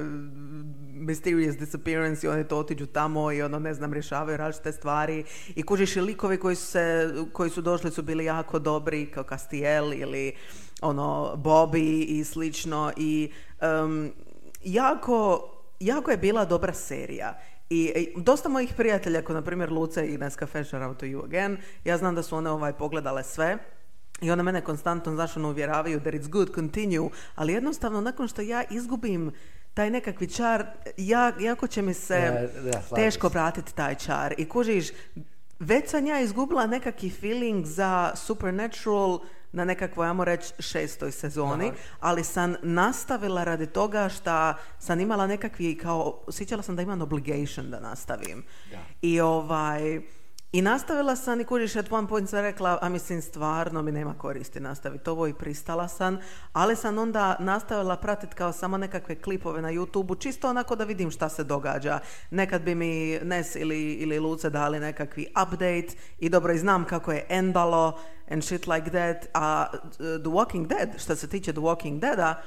mysterious disappearance i oni to otiđu tamo i ono ne znam rješavaju različite stvari. I kužiš i likovi koji su, se, koji su došli su bili jako dobri kao Castiel ili ono Bobby i slično. I em, jako, jako je bila dobra serija. I dosta mojih prijatelja, kao na primjer Luce i Neska Fashion Out to You Again, ja znam da su one ovaj pogledale sve. I one mene konstantno, znaš, ono, uvjeravaju that it's good, continue, ali jednostavno nakon što ja izgubim taj nekakvi čar, ja, jako će mi se Da, da, slažem teško vratiti taj čar. I kužiš, već sam ja izgubila nekakvi feeling za Supernatural na nekakvoj, ajmo reći, šestoj sezoni, Aha. ali sam nastavila radi toga što sam imala nekakvi, kao, osjećala sam da imam obligation da nastavim. Da. I ovaj... I nastavila sam i kužiš, at one point sam rekla, a mislim stvarno mi nema koristi nastaviti ovo i pristala sam, ali sam onda nastavila pratiti kao samo nekakve klipove na YouTube-u, čisto onako da vidim šta se događa. Nekad bi mi Nes ili, ili Luce dali nekakvi update i dobro i znam kako je endalo and shit like that, a uh, The Walking Dead, što se tiče The Walking Deada,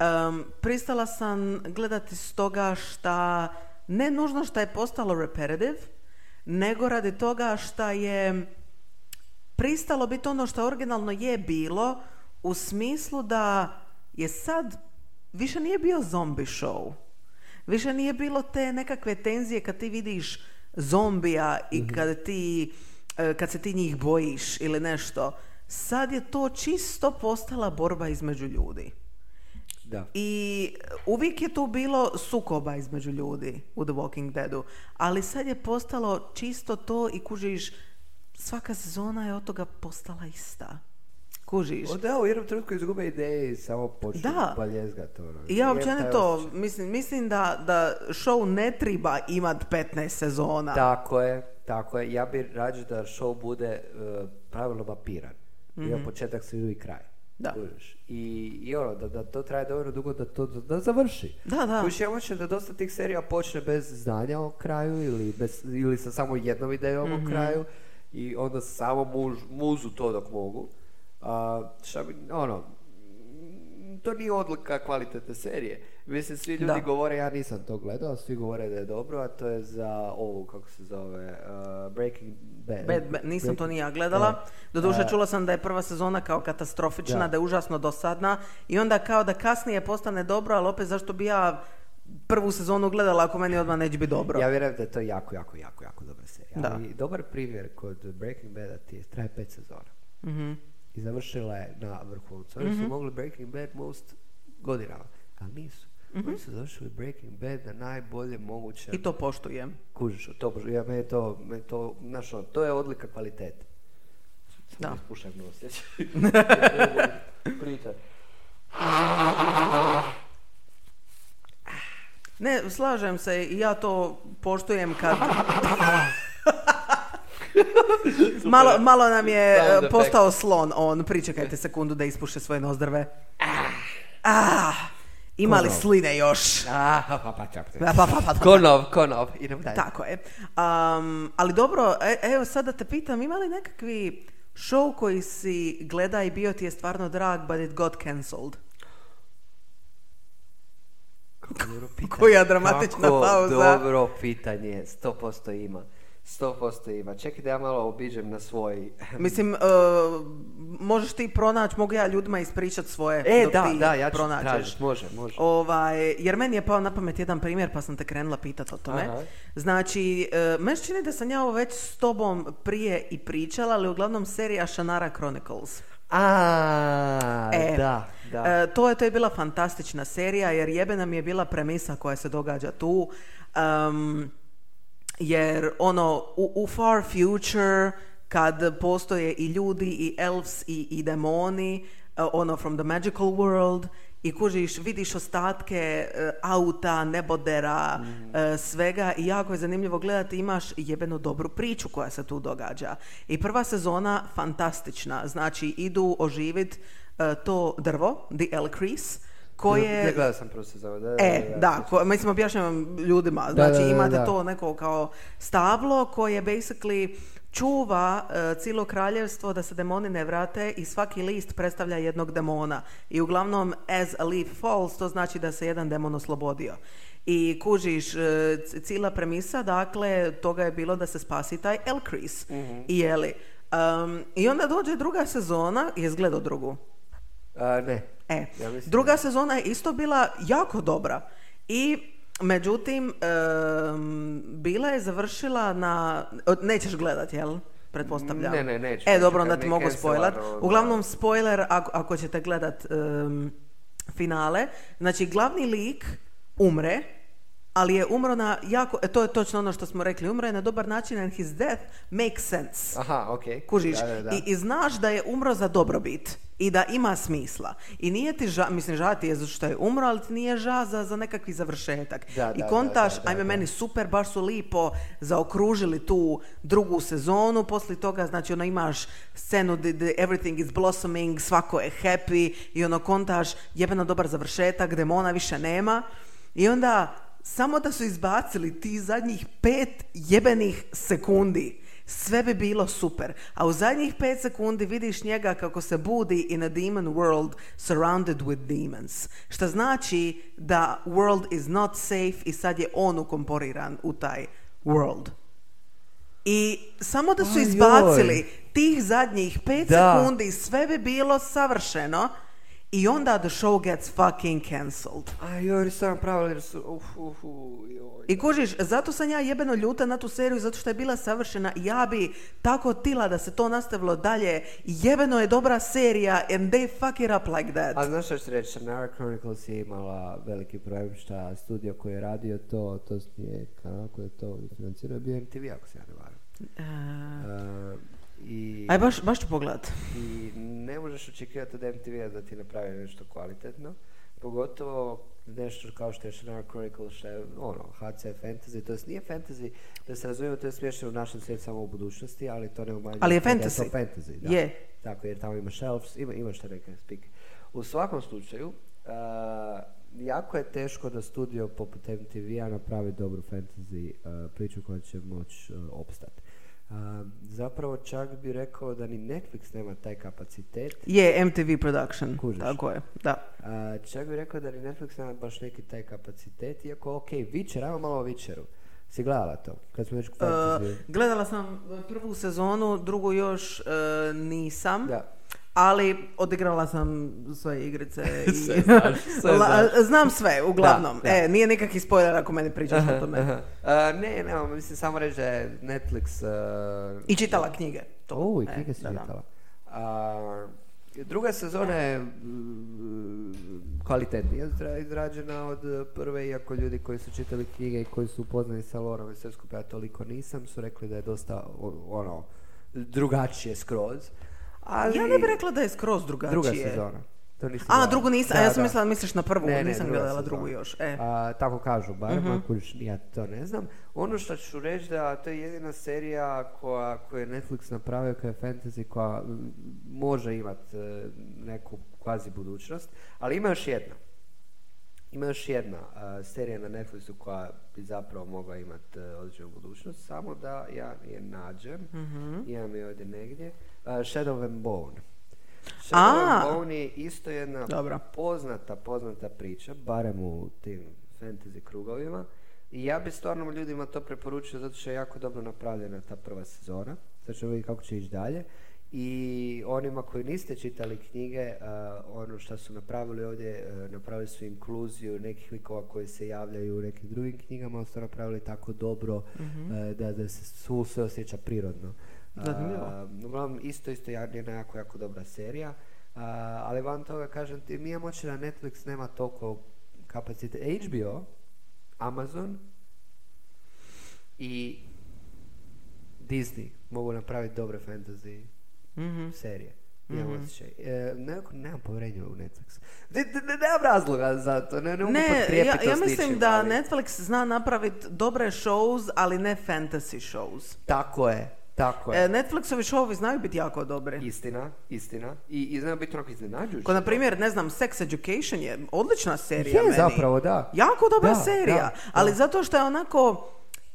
um, pristala sam gledati stoga šta ne nužno što je postalo repetitive, nego radi toga šta je pristalo biti ono što originalno je bilo u smislu da je sad više nije bio zombie show. Više nije bilo te nekakve tenzije kad ti vidiš zombija i kad ti e, kad se ti njih bojiš ili nešto. Sad je to čisto postala borba između ljudi. Da. I uvijek je tu bilo sukoba između ljudi u The Walking Deadu, ali sad je postalo čisto to i kužiš svaka sezona je od toga postala ista. Kužiš? O da, u jednom trenutku izgube ideje i samo počnu Da. baljezgat. Ono. I ja općenito osjećaj. mislim, mislim da, da show ne treba imat 15 sezona. Tako je, tako je. Ja bih rađe da show bude e, pravilno mapiran. Ima početak, sredu i kraj. Mhm. Da. Kužiš? I, I ono, da, da to traje dovoljno dugo da to da, da završi. Da, da. Kužiš, ja hoćem da dosta tih serija počne bez znanja o kraju ili, bez, ili sa samo jednom idejom Mhm. o kraju i onda samo muž, muzu to dok mogu. A, šta bi, ono, to nije odlika kvalitetne serije. Mislim, svi ljudi Da. govore, ja nisam to gledao, svi govore da je dobro, a to je za ovu, kako se zove, uh, Breaking Bad. Bad, Bad- nisam to Breaking- ni ja gledala. E, Doduše a, čula sam da je prva sezona kao katastrofična, da, Da. je užasno dosadna i onda kao da kasnije postane dobro, ali opet zašto bi ja prvu sezonu gledala ako meni odmah neće biti dobro. Ja vjerujem da je to jako, jako, jako, jako dobra serija. Da. Ali dobar primjer kod Breaking Bada ti je, traje pet sezona. Mhm. I završila je na vrhuncu. Oni su mogli Breaking Bad most godinama, ali nisu. Oni su završili Breaking Bad na najbolje moguće. I to poštujem. Kužiš, to, ja, meni je to, je to, znaš, ono, to je odlika kvalitete. Da. Ispušaj nos, ja Pričaj. Ne, slažem se i ja to poštujem kad... malo, malo nam je postao slon on. Pričekajte sekundu da ispuše svoje nozdrve. Ah, ima li Konov. sline još? Pa, pa, pa. Pa. Konov, konov, idemo dalje. Tako je. Um, ali dobro, e- evo sad da te pitam, ima li nekakvi show koji si gleda i bio ti je stvarno drag, but it got cancelled? Kako. Koja dramatična Kako pauza. dobro pitanje, 100% ima. 100% ima. Čekaj da ja malo obiđem na svoj... Mislim, uh, možeš ti pronaći, mogu ja ljudima ispričat svoje E, dok da, ti da, ja ću pronađeš. tražit, može, može. Ovaj, jer meni je pao na pamet jedan primjer pa sam te krenula pitat o tome. Aha. Znači, e, meni čini da sam ja ovo već s tobom prije i pričala, ali uglavnom serija Shannara Chronicles. A, E, da, da. E, to, je, to je bila fantastična serija jer jebe nam je bila premisa koja se događa tu. Um, jer ono, u, u far future, kad postoje i ljudi, i elves, i, i demoni, e, ono from the magical world, i kužiš, vidiš ostatke e, auta, nebodera, e, svega i jako je zanimljivo gledati, imaš jebeno dobru priču koja se tu događa. I prva sezona fantastična, znači idu oživit to drvo, the Elcrease, koje... Ne gledao sam prvu sezonu. Da, E, da, ko, mislim objašnjavam ljudima, znači da, da, imate da. to neko kao stablo koje basically čuva e, cijelo kraljevstvo da se demoni ne vrate i svaki list predstavlja jednog demona. I uglavnom as a leaf falls to znači da se jedan demon oslobodio. I kužiš, c- cijela premisa, dakle, toga je bilo da se spasi taj Elcris. I jeli. Um, I onda dođe druga sezona, je gledao drugu? A, ne. E, Ja mislim druga sezona je isto bila jako dobra. I međutim, em, bila je završila na... Nećeš gledat, jel? Pretpostavljam. Ne, ne, neću, E, dobro, onda ti mogu spojlat. Uglavnom, spoiler ako, ako ćete gledat em, finale. Znači, glavni lik umre, ali je umro na jako... E, to je točno ono što smo rekli. Umro je na dobar način and his death makes sense. Aha, okej. Kužiš, Da, da, da. I, i znaš da je umro za dobrobit i da ima smisla. I nije ti ža, mislim ža ti je zato što je umro, ali ti nije ža za, za nekakvi završetak. Da, I kontaš, da, da, ajme da. meni super, baš su lipo zaokružili tu drugu sezonu, poslije toga znači ono imaš scenu gdje gdje everything is blossoming, svako je happy i ono kontaš jebeno dobar završetak, demona više nema. I onda samo da su izbacili ti zadnjih pet jebenih sekundi, sve bi bilo super. A u zadnjih pet sekundi vidiš njega kako se budi in a demon world surrounded with demons. Što znači da world is not safe i sad je on ukomporiran u taj world. I samo da su izbacili tih zadnjih pet Da. sekundi, sve bi bilo savršeno i onda the show gets fucking cancelled. A joj, sam pravili jer su... Uf, uf, uf, joj. I kužiš, zato sam ja jebeno ljuta na tu seriju, zato što je bila savršena ja bi tako tila da se to nastavilo dalje. Jebeno je dobra serija and they fuck it up like that. A znaš što ću reći, Shannara Chronicles je imala veliki problem šta studio koji je radio to, to je kanal koji je to financirao, bio MTV ako se ja ne varam. E, Uh, I, Aj, baš, baš ću pogledat. I ne možeš očekivati od MTV-a da ti napravi nešto kvalitetno. Pogotovo nešto kao što je Shannara Chronicle, što je ono, HC fantasy, to jest nije fantasy, da se razumijemo, to je smješno u našem svijetu samo u budućnosti, ali to ne umanjuje. Ali je da to fantasy. fantasy, da. Je. Tako, jer tamo ima shelves, ima, ima što neke speak. U svakom slučaju, uh, jako je teško da studio poput MTV-a napravi dobru fantasy uh, priču koja će moći uh, opstati. Zapravo čak bi rekao da ni Netflix nema taj kapacitet. Je MTV production. Kužiš. Tako je, da. A, čak bih rekao da ni Netflix nema baš neki taj kapacitet, iako ok, Witcher, ajmo malo o Witcheru. Si gledala to? Kad smo već Uh, gledala sam prvu sezonu, drugu još uh, nisam. Da. Ali odigrala sam sve igrice i Sve znaš, sve znaš. znam sve, uglavnom. Da, da. E, nije nikakvi spoiler ako meni pričaš o tome. Aha. A, ne, ne, mislim samo reći da je Netflix... a, I čitala knjige. To. O, i E, knjige si da, da. čitala. A, druga sezona je kvalitetnije izra- izrađena od prve, iako ljudi koji su čitali knjige i koji su upoznani sa lorom i sve ja toliko nisam, su rekli da je dosta ono, drugačije skroz. Ali... Ja ne bih rekla da je skroz drugačije. Druga sezona. To nisam A, drugu nisam, a ja sam mislila da misliš na prvu, Ne, ne, nisam gledala sezona. drugu još. E. A, tako kažu, barem ako još- ja to ne znam. Ono što ću reći da to je jedina serija koja, koju je Netflix napravio koja je fantasy, koja mm, može imati neku kvazi budućnost, ali ima još jedna. Ima još jedna a, serija na Netflixu koja bi zapravo mogla imati određenu budućnost, samo da ja je nađem, imam je ovdje negdje, Shadow and Bone. Shadow and Bone je isto jedna Dobro. poznata, poznata priča, barem u tim fantasy krugovima. I ja bi stvarno ljudima to preporučio zato što je jako dobro napravljena ta prva sezona. Sad ćemo vidjeti kako će ići dalje. I onima koji niste čitali knjige, a, ono što su napravili ovdje, a, napravili su inkluziju nekih likova koji se javljaju u nekim drugim knjigama, ali su napravili tako dobro a, da, da se svu sve osjeća prirodno. Zanimljivo. Uglavnom, isto, isto jedna jako, jako dobra serija. Ali van toga kažem ti, mi je moći da Netflix nema toliko kapacitet. HBO, Amazon i Disney mogu napraviti dobre fantasy Mhm. serije. Osjećaj. E, nekako nemam povjerenja u Netflix. Ne, ne, ne, nemam razloga za to. Ne, ne, mogu Ne, potkrijepiti ja, ja mislim ničim, da ali- Netflix zna napraviti dobre shows, ali ne fantasy shows. Tako je, tako je. E, Netflixovi showovi znaju biti jako dobri. Istina, istina. I, i znaju biti onako iznenađujući. Ko na primjer, ne znam, Sex Education je odlična serija Je meni. zapravo, da. Jako dobra Da, serija, da, ali da. zato što je onako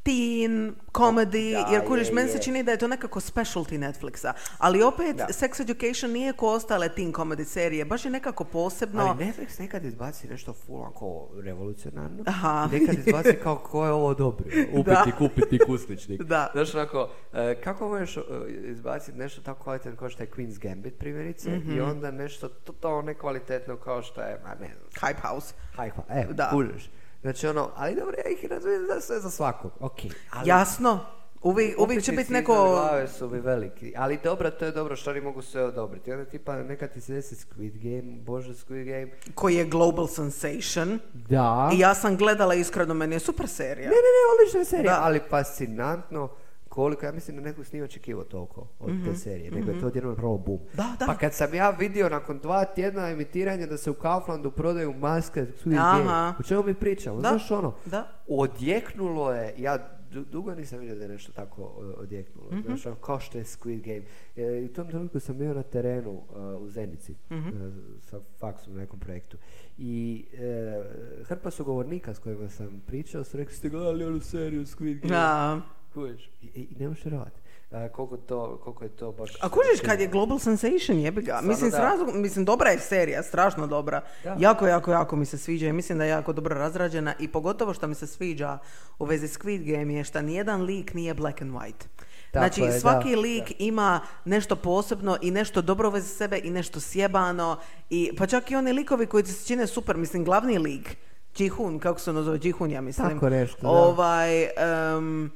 teen, comedy, Da, jer kužiš, je, meni je. se čini da je to nekako specialty Netflixa. Ali opet, Da. Sex Education nije ko ostale teen comedy serije, baš je nekako posebno... Ali Netflix nekad izbaci nešto full onako revolucionarno. Aha. Nekad izbaci kao ko je ovo dobro. Upiti, Da. kupiti, kusličnik. Da. Znaš onako, e, kako možeš e, izbaciti nešto tako kvalitetno kao što je Queen's Gambit primjerice Mhm. i onda nešto totalno nekvalitetno kao što je, ma ne znam, Hype House. hajfa, evo, Da. kužiš. Znači ono, ali dobro, ja ih razumijem za sve za svakog, ok. Ali Jasno, uvijek, uvijek će biti neko... glave su mi veliki, ali dobro, to je dobro što oni mogu sve odobriti. Onda tipa nekad ti se desi Squid Game, bože Squid Game, koji je global sensation. da. I ja sam gledala iskreno, meni je super serija. Ne, ne, ne, odlična je serija, Da. ali fascinantno koliko, ja mislim da Netflix nije očekivao toliko od te serije, nego je to odjednom prvo boom. Mhm, Da, da. Pa kad sam ja vidio nakon dva tjedna emitiranja da se u Kauflandu prodaju maske. Game, o čemu mi pričamo? Znaš ono, da. odjeknulo je, ja du- dugo nisam vidio da je nešto tako odjeknulo, Mhm. znaš, ono, kao što je Squid Game. E, I u tom trenutku sam bio na terenu uh, u Zenici Mhm. uh, sa faksom na nekom projektu. I e, hrpa su govornika s kojima sam pričao su rekli ste gledali onu seriju Squid Game. Da. Kužiš? I, i, ne možeš vjerovati. A, koliko, to, koliko je to baš... A kužiš kad je Global Sensation, jebi ga. Mislim, da. s razlogom- mislim, dobra je serija, strašno dobra. Da. Jako, jako, jako mi se sviđa i mislim da je jako dobro razrađena i pogotovo što mi se sviđa u vezi Squid Game je što nijedan lik nije black and white. Tako znači, je, svaki da, lik ima nešto posebno i nešto dobro u vezi sebe i nešto sjebano. I, pa čak i oni likovi koji se čine super, mislim, glavni lik, Jihun, kako se ono zove, Jihun, ja mislim. Tako nešto, da. Ovaj, em,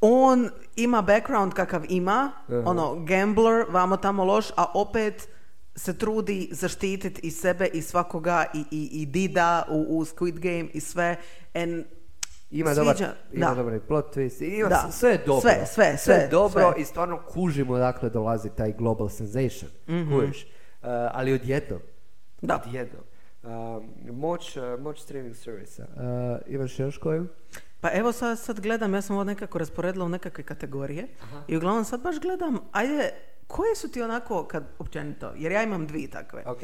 on ima background kakav ima, Aha. ono, gambler, vamo tamo loš, a opet se trudi zaštititi i sebe i svakoga i, i, i Dida u, u Squid Game i sve. And Ima sviđa, dobar, ima da. dobar plot twist, ima Da. sve je dobro. Sve, sve, sve, je dobro sve. i stvarno kužimo dakle dolazi taj global sensation. Kužiš. Uh, ali odjednom. Da. Odjednom. Um, moć, uh, moć streaming servisa. Uh, imaš još koju? Pa evo sad, sad gledam, ja sam ovo nekako rasporedila u nekakve kategorije i uglavnom sad baš gledam, ajde, koje su ti onako, kad općenito, jer ja imam dvije takve, Ok.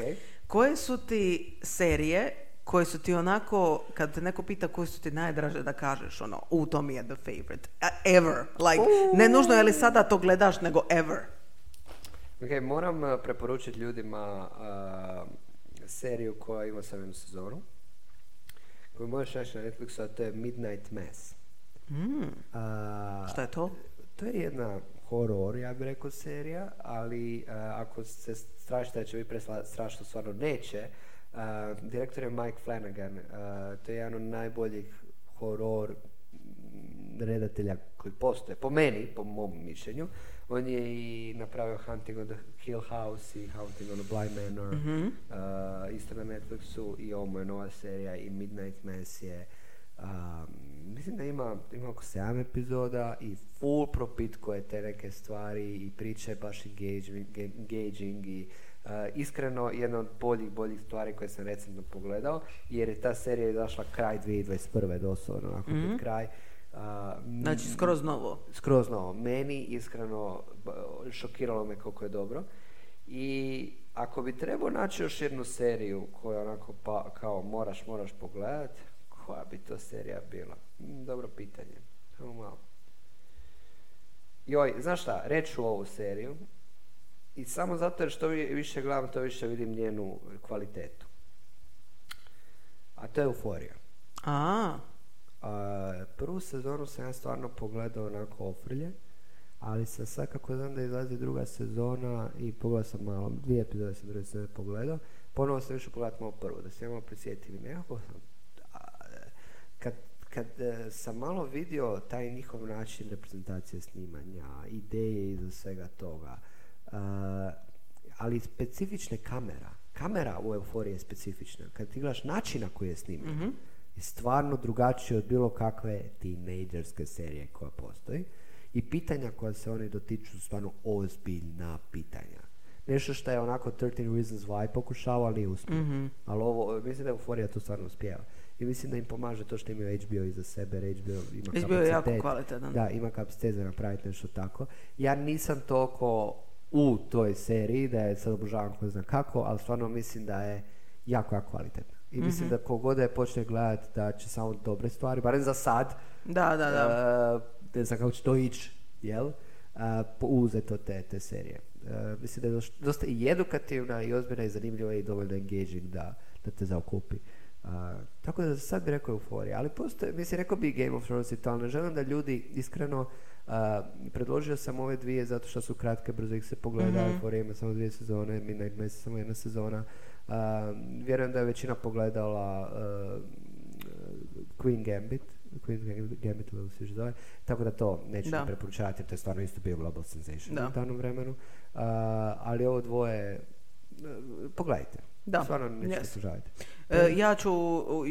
koje su ti serije koje su ti onako, kad te neko pita koje su ti najdraže da kažeš ono, u to mi je the favorite, ever, like, ne nužno je li sada to gledaš, nego ever. Ok, moram uh, preporučiti ljudima uh, seriju koja ima samo jednu sezonu. Koju možeš naći na Netflixu, a to je Midnight Mass. Mm, Uh, šta je to? To je jedna horor, ja bih rekao, serija, ali uh, ako se strašite da će biti strašno, stvarno neće. Uh, direktor je Mike Flanagan, to je jedan od najboljih horor redatelja koji postoje, po meni, po mom mišljenju. On je i napravio Hunting on the Hill House i Hunting on the Bly Manor, Mhm. uh, isto na Netflixu i ovo mu je nova serija i Midnight Mass je a, mislim da ima, ima oko 7 epizoda i full propitkuje te neke stvari i priče baš engaging, engaging i a, iskreno jedna od boljih, boljih stvari koje sam recentno pogledao jer je ta serija izašla kraj 2021. doslovno, onako pred kraj. Znači, skroz novo. skroz novo. Meni iskreno šokiralo me koliko je dobro. I ako bi trebao naći još jednu seriju koju onako pa, kao moraš, moraš pogledat, koja bi to serija bila? Mm, Dobro pitanje. Samo malo. Joj, znaš šta, reću ovu seriju i samo zato jer što vi- više gledam, to više vidim njenu kvalitetu. A to je euforija. A, A, prvu sezonu sam ja stvarno pogledao onako ofrlje, ali sam sad kako znam da izlazi druga sezona i pogledao sam malo, dvije epizode sam druge sezone pogledao, ponovo sam išao pogledati malo prvu, da se ja malo prisjetim. I Nekako sam, kad, kad e, sam malo vidio taj njihov način reprezentacije snimanja, ideje iza svega toga, a, ali specifične kamera. Kamera u euforiji je specifična. Kad ti gledaš način na koji je snimljena, je stvarno drugačije od bilo kakve tinejdžerske serije koja postoji. I pitanja koja se oni dotiču su stvarno ozbiljna pitanja. Nešto što je onako 13 Reasons Why pokušava, ali uspio. Ali ovo, mislim da je Euforija to stvarno uspjeva. I mislim da im pomaže to što imaju HBO iza sebe, jer HBO ima HBO je jako kapacitet. kvalitetan. Da, ima kapacitet za napraviti nešto tako. Ja nisam toliko u toj seriji da je sad obožavam ko zna kako, ali stvarno mislim da je jako, jako kvalitetna. I mislim da kogod da je počne gledati da će samo dobre stvari, barem za sad, da, da, da. uh, ne znam kako će to ići, jel? Uh, uzeti od te, te serije. Uh, mislim da je dosta i edukativna i ozbiljna i zanimljiva i dovoljno engaging da, da te zaokupi. Uh, tako da sad bi rekao euforija, ali postoje, mislim, rekao bi Game of Thrones i to, ali ne želim da ljudi iskreno, uh, predložio sam ove dvije zato što su kratke, brzo ih se pogleda, euforija ima samo dvije sezone, Midnight Mass samo jedna sezona. Uh, vjerujem da je većina pogledala uh, Queen Gambit, Queen Gambit se zove, tako da to neću Da. preporučavati jer to je stvarno isto bio global sensation Da. u danom vremenu. Uh, ali ovo dvoje, uh, pogledajte. Da. Stvarno nećete Yes. E, ja ću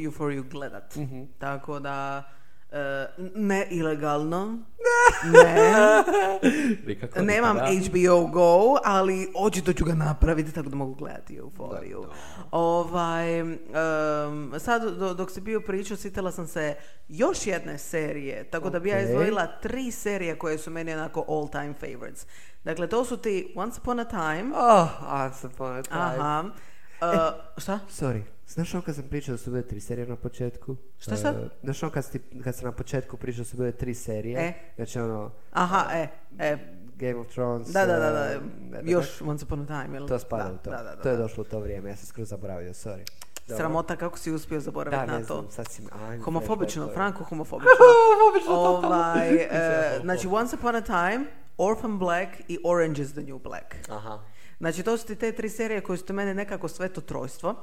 Euphoriju gledat. Mhm. Tako da, e, ne ilegalno, ne, Nikako nemam. HBO Go, ali očito ću ga napraviti tako da mogu gledati Euforiju. Da, da. Ovaj, em, sad do- dok si bio pričao, sitala sam se još jedne serije, tako da bi ja izdvojila tri serije koje su meni onako all time favorites. Dakle, to su ti Once Upon a Time, Oh, Once upon a time. aha, e, šta? Sorry, znaš ono kad sam pričao da su bile tri serije na početku? Šta sad? Uh, znaš ono kad, si, kad sam na početku pričao da su bile tri serije? E. Znači ono, Aha, e, e, Game of Thrones. Da, da, da, uh, da. Još Once Upon a Time, jel? To spada da, u to. Da, da, da, to je da. došlo u to vrijeme, ja sam skroz zaboravio, sorry. Dobro. Sramota kako si uspio zaboraviti Da, na to. znam, sad si mi... ajme, Homofobično, Franko homofobično. ovaj, e, znači Once Upon a Time, Orphan Black i Orange is the New Black. Aha. Znači to su ti te tri serije koje su mene nekako sveto trojstvo.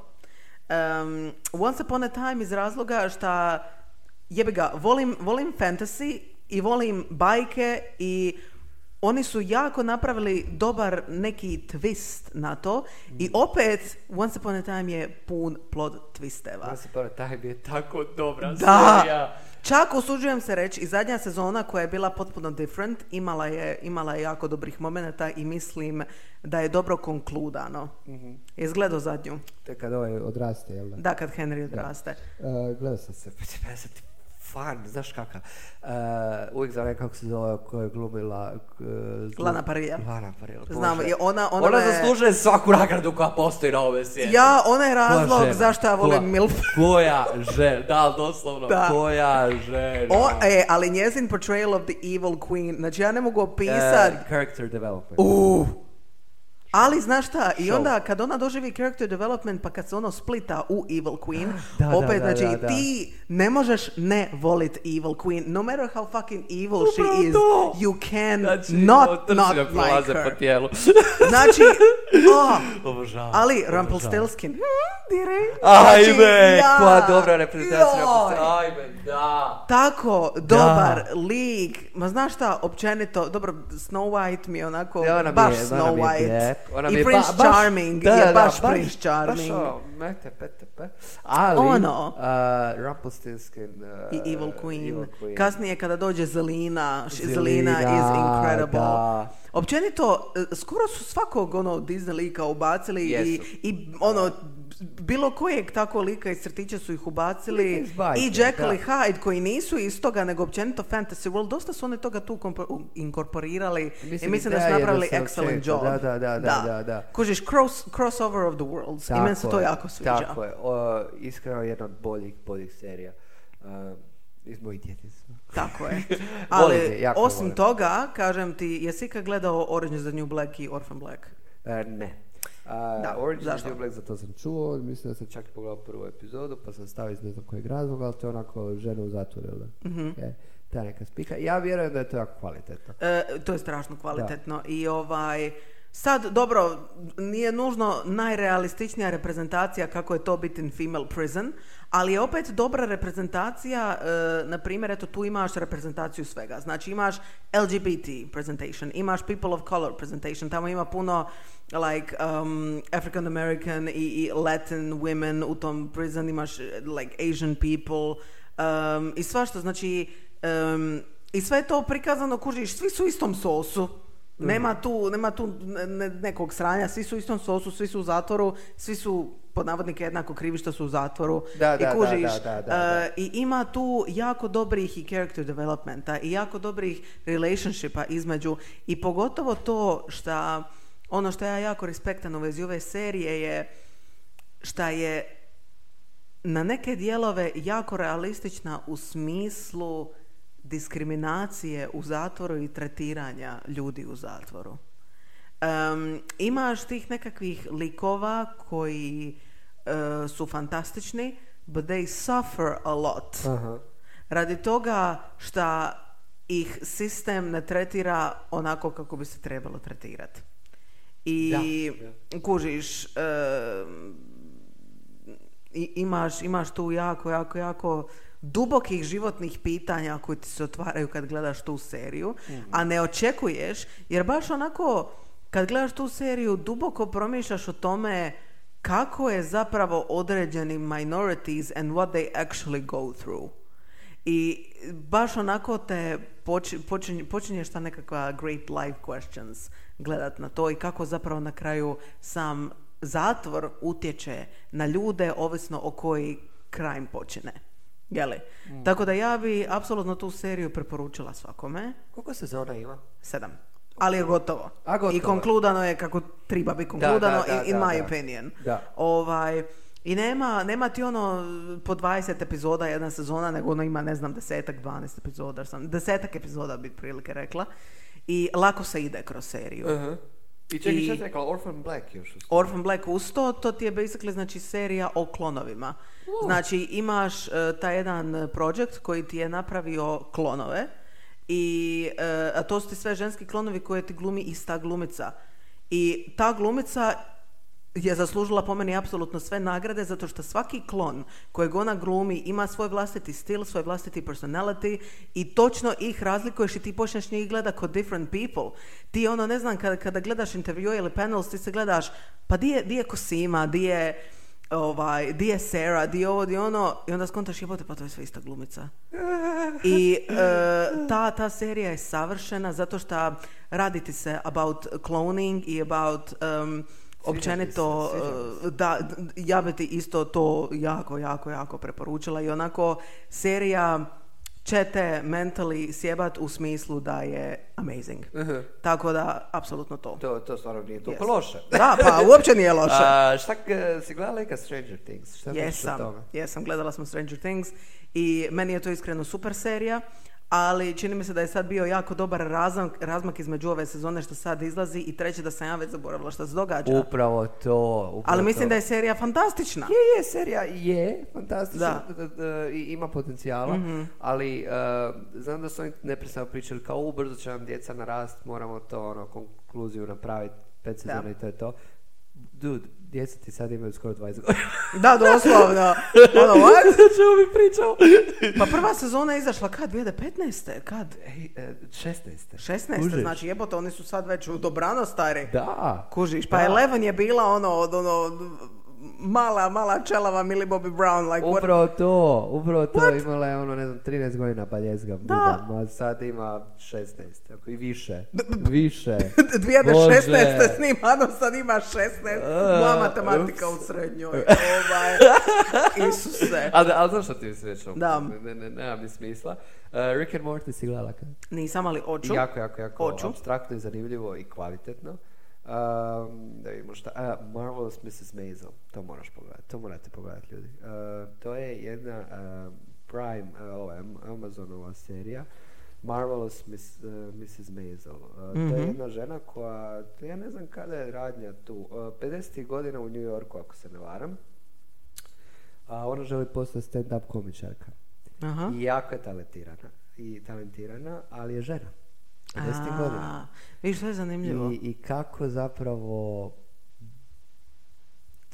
Um, Once Upon a Time iz razloga što jebi ga, volim, volim fantasy i volim bajke i oni su jako napravili dobar neki twist na to i opet Once Upon a Time je pun plod twisteva. Once upon a time je tako dobra Da. serija. Čak usuđujem se reći i zadnja sezona koja je bila potpuno different, imala je, imala je jako dobrih momenata i mislim da je dobro konkludano. Mm-hmm. Zadnju? Te kad ovaj odraste, jel da? Da, kad Henry odraste. Uh, gledao sam se, pa ti fan, znaš kakav. Uh, uvijek za kako se zove, koja je glumila... Uh, Lana Parija. Lana Parija. Znam, i ona... Ona, ona me... zaslužuje svaku nagradu koja postoji na ove svijetu. Ja, ona je razlog zašto ja volim Milf. Koja žena, da, doslovno, da. koja žena. O, e, ali njezin portrayal of the evil queen, znači ja ne mogu opisati... Uh, character development. Uh, ali znaš šta, i onda kad ona doživi character development pa kad se ono splita u Evil Queen, da, opet da, da, znači ti ne možeš ne volit Evil Queen. No matter how fucking evil she is, you can znači, not not like her. Po tijelu. znači, oh, ali Rumpelstiltskin, direkt. Ajme, znači, ja, koja dobra reprezentacija. Ajme, da. Tako, dobar lik. Ma znaš šta, općenito, dobro, Snow White mi je onako, ja, baš je, Snow White. Ona I Prince ba, Charming baš, je baš, baš Prince Charming. Baš, mete, pete, pe. Ali, ono, uh, Rumpelstiltskin uh, i Evil Queen. Evil Queen. Kasnije kada dođe Zelina, Zelina, is incredible. Da. Općenito, e, skoro su svakog ono Disney lika ubacili i, i ono bilo kojeg tako lika iz crtića su ih ubacili i Jekyll i Hyde koji nisu iz toga nego općenito Fantasy World. Dosta su oni toga tu inkorporirali. Mislim, i mislim da su napravili excellent job. da, da, da, da, da, kužiš cross, crossover of the worlds. Tako i meni se to jako sviđa. tako je, o, iskreno jedna od boljih, boljih serija. Uh, iz mojih djetinstva tako je. Ali osim toga, kažem ti, jesi ikad gledao Orange is the New Black i Orphan Black? Uh, ne. Da, Orange is the New Black, za to sam čuo, mislim da sam čak i pogledao prvu epizodu, pa sam stavio iz ne znam kojeg razloga, ali to je onako žena u zatvoru, da? Mm-hmm. E, ta neka spika. Ja vjerujem da je to jako kvalitetno. E, to je strašno kvalitetno da. i ovaj... Sad, dobro, nije nužno najrealističnija reprezentacija kako je to biti in female prison, ali je opet dobra reprezentacija, uh, na primjer, eto tu imaš reprezentaciju svega. Znači imaš LGBT presentation, imaš people of color presentation, tamo ima puno like um, African American i, i Latin women u tom prison, imaš like Asian people um, i svašta, znači um, i sve je to prikazano, kužiš, svi su u istom sosu. Nema tu, nema tu nekog sranja, svi su u istom sosu, svi su u zatvoru, svi su pod navodnike jednako krivi što su u zatvoru da, i kužiš. da, da, uh, i ima tu jako dobrih i character developmenta i jako dobrih relationshipa između i pogotovo to što ono što ja jako respektam u vezi ove serije je šta je na neke dijelove jako realistična u smislu diskriminacije u zatvoru i tretiranja ljudi u zatvoru. Um, imaš tih nekakvih likova koji uh, su fantastični, but they suffer a lot. Aha. Radi toga što ih sistem ne tretira onako kako bi se trebalo tretirati. I da, kužiš, uh, imaš, imaš tu jako, jako, jako dubokih životnih pitanja koji ti se otvaraju kad gledaš tu seriju, mm a ne očekuješ, jer baš onako kad gledaš tu seriju duboko promišljaš o tome kako je zapravo određeni minorities and what they actually go through. I baš onako te počinje, počinješ ta nekakva great life questions gledat na to i kako zapravo na kraju sam zatvor utječe na ljude ovisno o koji crime počine. Jeli? Mm. Tako da ja bi apsolutno tu seriju preporučila svakome. Koliko sezona ima? Sedam. Ali je gotovo. A gotovo. I konkludano je kako treba biti konkludano, da, in my opinion. Ovaj, I nema, nema ti ono po 20 epizoda jedna sezona, nego ono ima, ne znam, desetak, 12 epizoda, sam, desetak epizoda bi prilike rekla. I lako se ide kroz seriju. Uh-huh. I čekaj, što rekla, Orphan Black još usto. Orphan Black usto, to ti je basically znači serija o klonovima. Znači imaš uh, taj jedan projekt koji ti je napravio klonove i uh, a to su ti sve ženski klonovi koje ti glumi ista glumica. I ta glumica je zaslužila po meni apsolutno sve nagrade zato što svaki klon kojeg ona glumi ima svoj vlastiti stil, svoj vlastiti personality i točno ih razlikuješ i ti počneš njih gleda kao different people. Ti ono, ne znam, kada, kada gledaš intervjue ili panels, ti se gledaš, pa di je, di je Kosima, di je ovaj, di je Sarah, di je ovo, di ono, i onda skontaš jebote, pa to je sve ista glumica. I e, ta, ta serija je savršena zato što raditi se about cloning i about um, općenito, se, e, da, ja bi ti isto to jako, jako, jako preporučila i onako serija će te mentally sjebat u smislu da je amazing. Tako da, apsolutno to. To, to stvarno nije toliko Yes. loše. Da, pa uopće nije loše. A, šta, k- si gledala neka Stranger Things? Šta Jesam, jesam, gledala smo Stranger Things i meni je to iskreno super serija, ali čini mi se da je sad bio jako dobar razmak, razmak između ove sezone što sad izlazi i treće da sam ja već zaboravila što se događa. Upravo to. Upravo ali mislim to. da je serija fantastična. Je, je, serija je fantastična d- d- i ima potencijala, ali uh, znam da su oni neprestano pričali kao u brzo će nam djeca narast, moramo to ono, konkluziju napraviti, pet sezona i to je to. Dude, djeca ti sad imaju skoro 20 godina. Da, doslovno. Ono, what? Čemu mi pričamo? Pa prva sezona je izašla kad? 2015. Kad? Ej, e, 16. 16. Kužiš? Znači jebote, oni su sad već u dobrano stari. Da. Kužiš, pa Da. Eleven je bila ono, od ono, mala, mala čelava Millie Bobby Brown, like what? Upravo to, upravo to, imala je ono, ne znam, 13 godina pa ljezga Da. a sad ima 16, ako i više, više. 2016. snimano, sad ima 16. Moja matematika ups. u srednjoj. Ovaj, Isuse. Ali, ali znaš što ti mi se Da. Ne, ne, ne, nema mi smisla. Uh, Rick and Morty si gledala kad? Nisam, ali oču. Jako, jako, jako Hoću. abstraktno i zanimljivo i kvalitetno. Um, da vidimo šta. Uh, Marvelous Mrs. Maisel. To moraš pogledati. To morate pogledati, ljudi. Uh, to je jedna uh, Prime, uh, ova Am- Amazonova serija. Marvelous Miss, uh, Mrs. Maisel. Uh, To Mhm. je jedna žena koja, ja ne znam kada je radnja tu, uh, 50. godina u New Yorku, ako se ne varam. A ona želi postati stand-up komičarka. Aha. I jako je talentirana. I talentirana, ali je žena. 50. godina. A, Vidiš, to je zanimljivo. I, I kako zapravo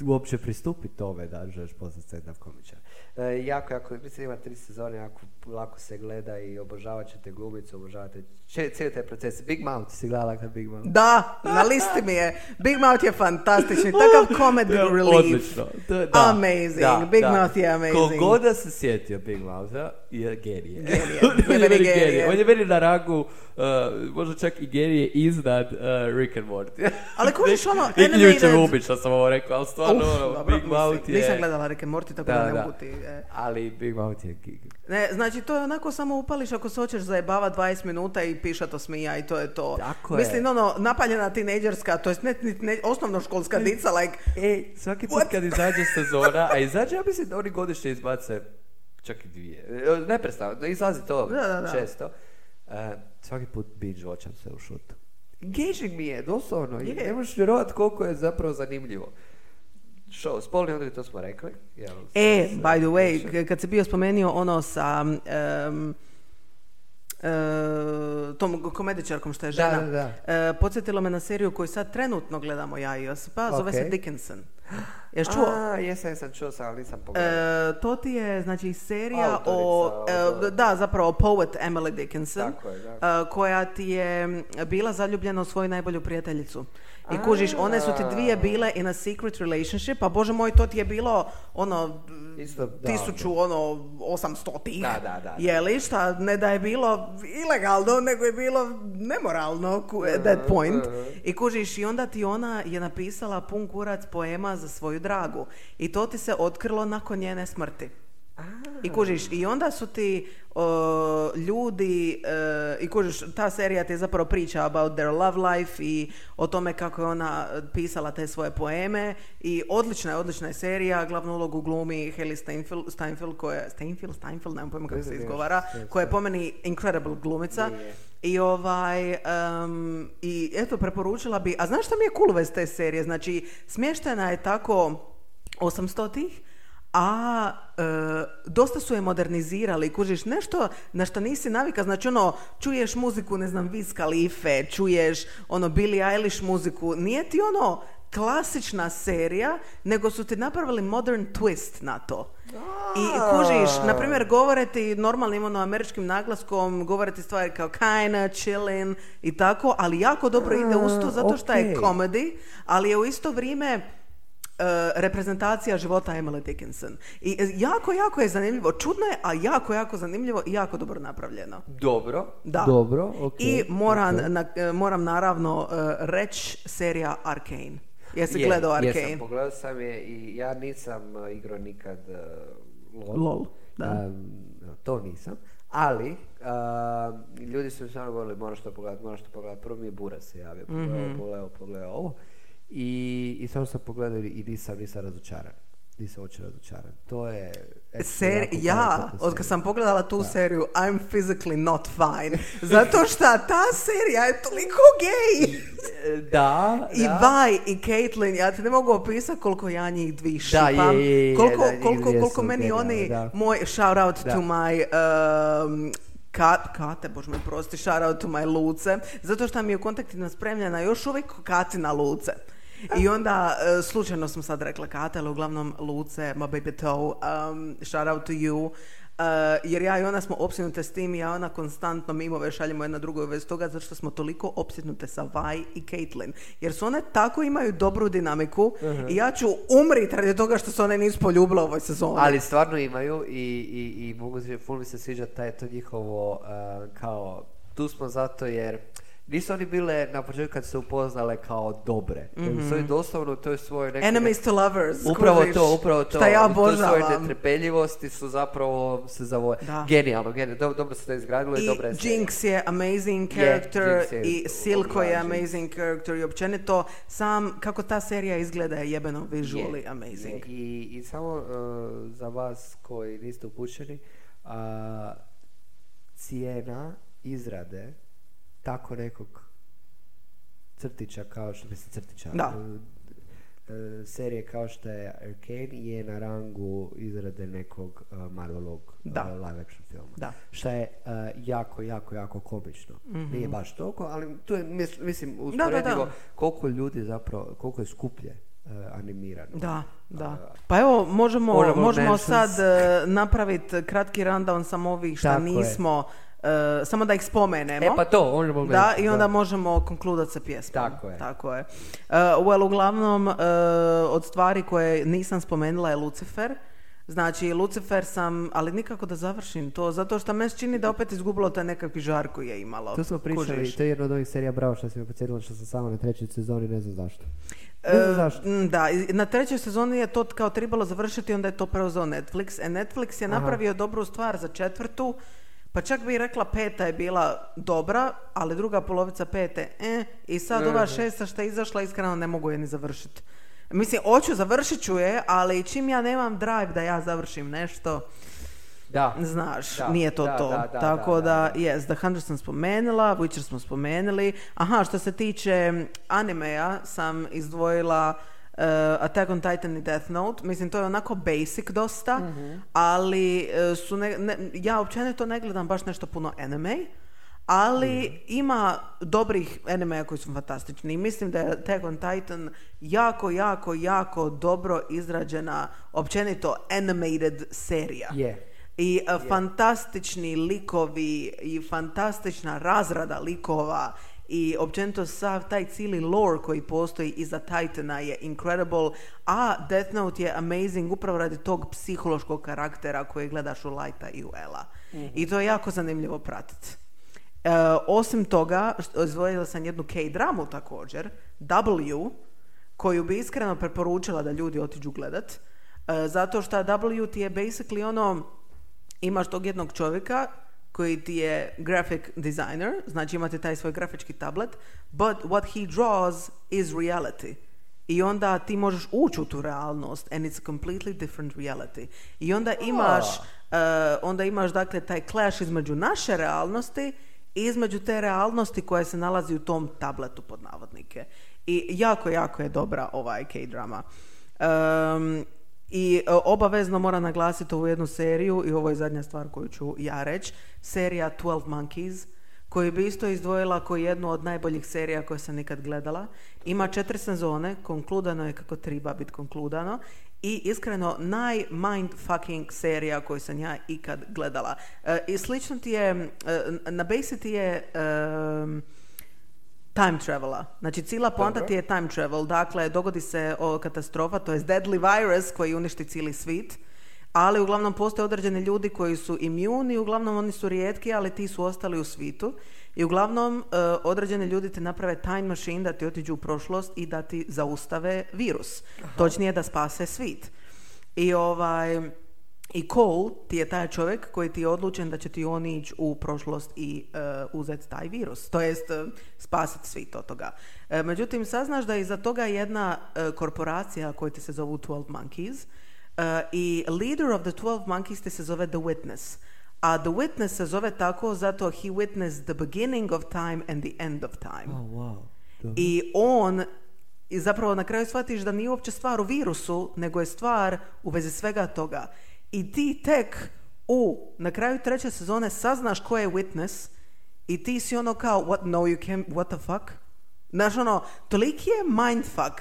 uopće pristupiti tome da želiš postati stand-up komičar. E, jako, jako, mislim ima tri sezone, jako lako se gleda i obožavat ćete glumicu, obožavate cijeli taj proces. Big Mouth, si gledala kad Big Mouth? Da, na listi mi je. Big Mouth je fantastični. Takav comedy relief. Odlično. Je- da, Amazing. da, Big da. Mouth je amazing. Ko god da se sjetio Big Moutha, je genije. Genije. On Je meni genije. On je meni na rangu, uh, možda čak i genije iznad uh, Rick and Morty. Ali kužiš ono, I ključe animated- Rubić, što sam ovo rekao, ali stvarno, Uf, ono, dobro, Big Mouth je... Nisam gledala Rick and Morty, tako da, Da, ne mogu ti... e. Ali Big Mouth je gig. Ne, znači to je onako samo upališ ako se hoćeš zajebava 20 minuta i pišato smija i to je to. Tako je. Mislim, ono, napaljena tinejdžerska, to jest ne, ne, ne, osnovnoškolska dica, like, Ej, svaki put What? kad izađe sezona, a izađe, ja mislim da oni godišnje izbace čak i dvije. E, Neprestano, izlazi to Da, da, da. često. E, svaki put binge watcham se u šutu. Engaging mi je, doslovno. Je. Ne možeš vjerovat koliko je zapravo zanimljivo. Show, spolni odgoj, to smo rekli. Jel, E, s- by the way, kad si bio spomenio ono sa um, e, tom komedičarkom što je žena, da, da. e, podsjetilo me na seriju koju sad trenutno gledamo ja i Josipa, zove se. Dickinson. Jesi čuo? A, jesam, jesam čuo sam, ali nisam pogledao. E, to ti je znači serija o e, da zapravo poet Emily Dickinson Tako je, e, koja ti je bila zaljubljena u svoju najbolju prijateljicu. I kužiš, one su ti dvije bile in a secret relationship, a bože moj, to ti je bilo ono Isto, da, tisuću ono osamstotih. Da, da, da. Je li šta, ne da je bilo ilegalno, nego je bilo nemoralno at that point. I kužiš, i onda ti ona je napisala pun kurac poema za svoju dragu. I to ti se otkrilo nakon njene smrti. I kužiš, i onda su ti o, ljudi, e, i kužiš, ta serija ti je zapravo priča about their love life i o tome kako je ona pisala te svoje poeme i odlična je, odlična je serija, glavnu ulogu glumi Haley Steinfeld, Steinfeld koja je, Steinfeld, Steinfeld, nemam pojma kako se izgovara, koja je po meni incredible glumica. Je. I ovaj, em, i eto, preporučila bi, a znaš šta mi je cool vez te serije? Znači, smještena je tako 800-ih, a e, dosta su je modernizirali, kužiš nešto na što nisi navika, znači ono, čuješ muziku, ne znam, Wiz Khalife, čuješ ono Billie Eilish muziku, nije ti ono klasična serija, nego su ti napravili modern twist na to. I kužiš, na primjer, govore ti normalnim ono američkim naglaskom, govore ti stvari kao kinda, chillin i tako, ali jako dobro ide uz to zato što je ok. comedy, ali je u isto vrijeme reprezentacija života Emily Dickinson. I e, jako, jako je zanimljivo. Čudno je, a jako, jako zanimljivo i jako dobro napravljeno. Dobro. Da. Dobro, ok. I moram, na- e, moram naravno e, reći serija Arcane. Jesi Je, gledao Arcane? Jesam, pogledao sam je i ja nisam uh, igrao nikad uh, LOL. LOL, da. Um, to nisam. Ali, uh, ljudi su mi stvarno govorili, moraš to pogledati, moraš to pogledati. Prvo mi je Bura se javio, pogledao, Mhm. pogledao, pogledao ovo. I, i samo sam pogledao i nisam, nisam razočaran. Nisam uopće razočaran. To je... Ser, ja, od kad sam pogledala tu seriju, I'm physically not fine. Zato što ta serija je toliko gej. E, Da, I da. I Caitlyn, ja ti ne mogu opisati koliko ja njih dvi Da, je, šipam. je, je, koliko, da, koliko, koliko meni genijalne, oni, da. moj shout out Da. to my um, Ka- Kate, bože me prosti, shout out to my Luce, zato što mi je u kontaktima spremljena još uvijek Katina Luce. I onda, e, slučajno sam sad rekla Kate, ali uglavnom Luce, my baby toe, um, shout out to you. Uh, jer ja i ona smo opsjednute s tim i ja ona konstantno mimove šaljemo jedna drugoj vez toga zato što smo toliko opsjednute sa Vi i Caitlyn. Jer su one tako imaju dobru dinamiku i ja ću umrit radi toga što se one nisu poljubile u ovoj sezoni. Ali stvarno imaju i, i, i mogu se, ful mi se sviđa taj to njihovo uh, kao tu smo zato jer nisu oni bile na početku kad se upoznale kao dobre. Mm-hmm. Su oni doslovno u toj svojoj nekoj... Enemies to lovers. Upravo kužiš, to, upravo to. Šta ja U toj svojoj obožavam. netrpeljivosti su zapravo se zavoje. Da. Genijalno, genijalno. Dobro, dobro se to izgradilo i, I dobra je. Jinx je amazing Je, character Jinx je i Silko je amazing character i općenito sam kako ta serija izgleda je jebeno visually Je, amazing. je. I, I samo uh, za vas koji niste upućeni, a, cijena izrade tako nekog crtića kao što mislim crtića Da. uh, uh, serije kao što je Arcane je na rangu izrade nekog uh, Marvelovog uh, Da. live action filma. Da. Što je uh, jako, jako, jako komično. Nije baš toliko, ali tu je, mis- mislim, da, da. usporedivo koliko ljudi zapravo, koliko je skuplje animirano. Da, da. Pa evo, možemo, možemo sad e, napraviti kratki rundown samo ovih šta Tako je. E, samo da ih spomenemo. E pa to, honorable Da, i onda možemo konkludati sa pjesmom. Tako je. Tako je. Uh, well, uglavnom, uh, od stvari koje nisam spomenula je Lucifer. Znači, Lucifer sam, ali nikako da završim to, zato što me čini da opet izgubilo taj nekakvi žar koji je imalo. To smo pričali, Kužiš? to je jedna od ovih serija Bravo što si me podsjetila što sam samo na trećoj sezoni, ne znam zašto. Ne E, znam zašto. Da, na trećoj sezoni je to kao trebalo završiti, onda je to preuzeo Netflix. E, Netflix je Aha. napravio dobru stvar za četvrtu, pa čak bi rekla peta je bila dobra, ali druga polovica pete, eh, i sad ova Mhm. šesta što je izašla, iskreno ne mogu je ni završiti. Mislim, hoću, završit ću je, ali čim ja nemam drive da ja završim nešto, Da. Znaš, Da, nije to da, to. da, da, Tako da, da, da. yes, The Hundred sam spomenula, Witcher smo spomenuli. Aha, što se tiče animeja, sam izdvojila uh, Attack on Titan i Death Note. Mislim, to je onako basic dosta, Mhm. ali uh, su ne, ne- ja općenito ne gledam baš nešto puno anime, ali Mhm. ima dobrih animeja koji su fantastični. I mislim da je Attack on Titan jako, jako, jako dobro izrađena općenito animated serija. Je. I e, fantastični likovi i fantastična razrada likova i općenito sav taj cijeli lore koji postoji iza Titana je incredible, a Death Note je amazing upravo radi tog psihološkog karaktera koji gledaš u Lighta i u Ela. I to je jako zanimljivo pratiti. E, osim toga, izdvojila sam jednu K-dramu također, W, koju bi iskreno preporučila da ljudi otiđu gledat, e, zato što W ti je basically ono, imaš tog jednog čovjeka koji ti je graphic designer, znači imate taj svoj grafički tablet, but what he draws is reality. I onda ti možeš ući u tu realnost and it's a completely different reality. I onda imaš, e, onda imaš dakle taj clash između naše realnosti i između te realnosti koja se nalazi u tom tabletu pod navodnike. I jako, jako je dobra ovaj K-drama. Um, I e, obavezno moram naglasiti ovu jednu seriju i ovo je zadnja stvar koju ću ja reći. Serija 12 Monkeys koju bi isto izdvojila kao jednu od najboljih serija koje sam nikad gledala. Ima četiri sezone, konkludano je kako treba biti konkludano i iskreno naj-mindfucking serija koju sam ja ikad gledala. E, I slično ti je, e, na base ti je em, time travela. Znači, cijela poanta ti je time travel. Dakle, dogodi se o, katastrofa, to je deadly virus koji uništi cijeli svit. Ali uglavnom postoje određeni ljudi koji su imuni, uglavnom oni su rijetki, ali ti su ostali u svitu. I uglavnom e, određeni ljudi ti naprave time machine da ti otiđu u prošlost i da ti zaustave virus. Točnije da spase svit. I ovaj i Cole ti je taj čovjek koji ti je odlučen da će ti on ići u prošlost i uh, uzeti taj virus, to jest uh, spasiti svit od toga. E, međutim, saznaš da je iza toga jedna korporacija koja ti se zovu 12 Monkeys i leader of the 12 Monkeys ti se zove The Witness. A The Witness se zove tako zato he witnessed the beginning of time and the end of time. Oh, wow. I on i zapravo na kraju shvatiš da nije uopće stvar u virusu, nego je stvar u vezi svega toga. I ti tek u, na kraju treće sezone saznaš ko je witness i ti si ono kao, what, no you can't, what the fuck? Znaš ono, toliki je mindfuck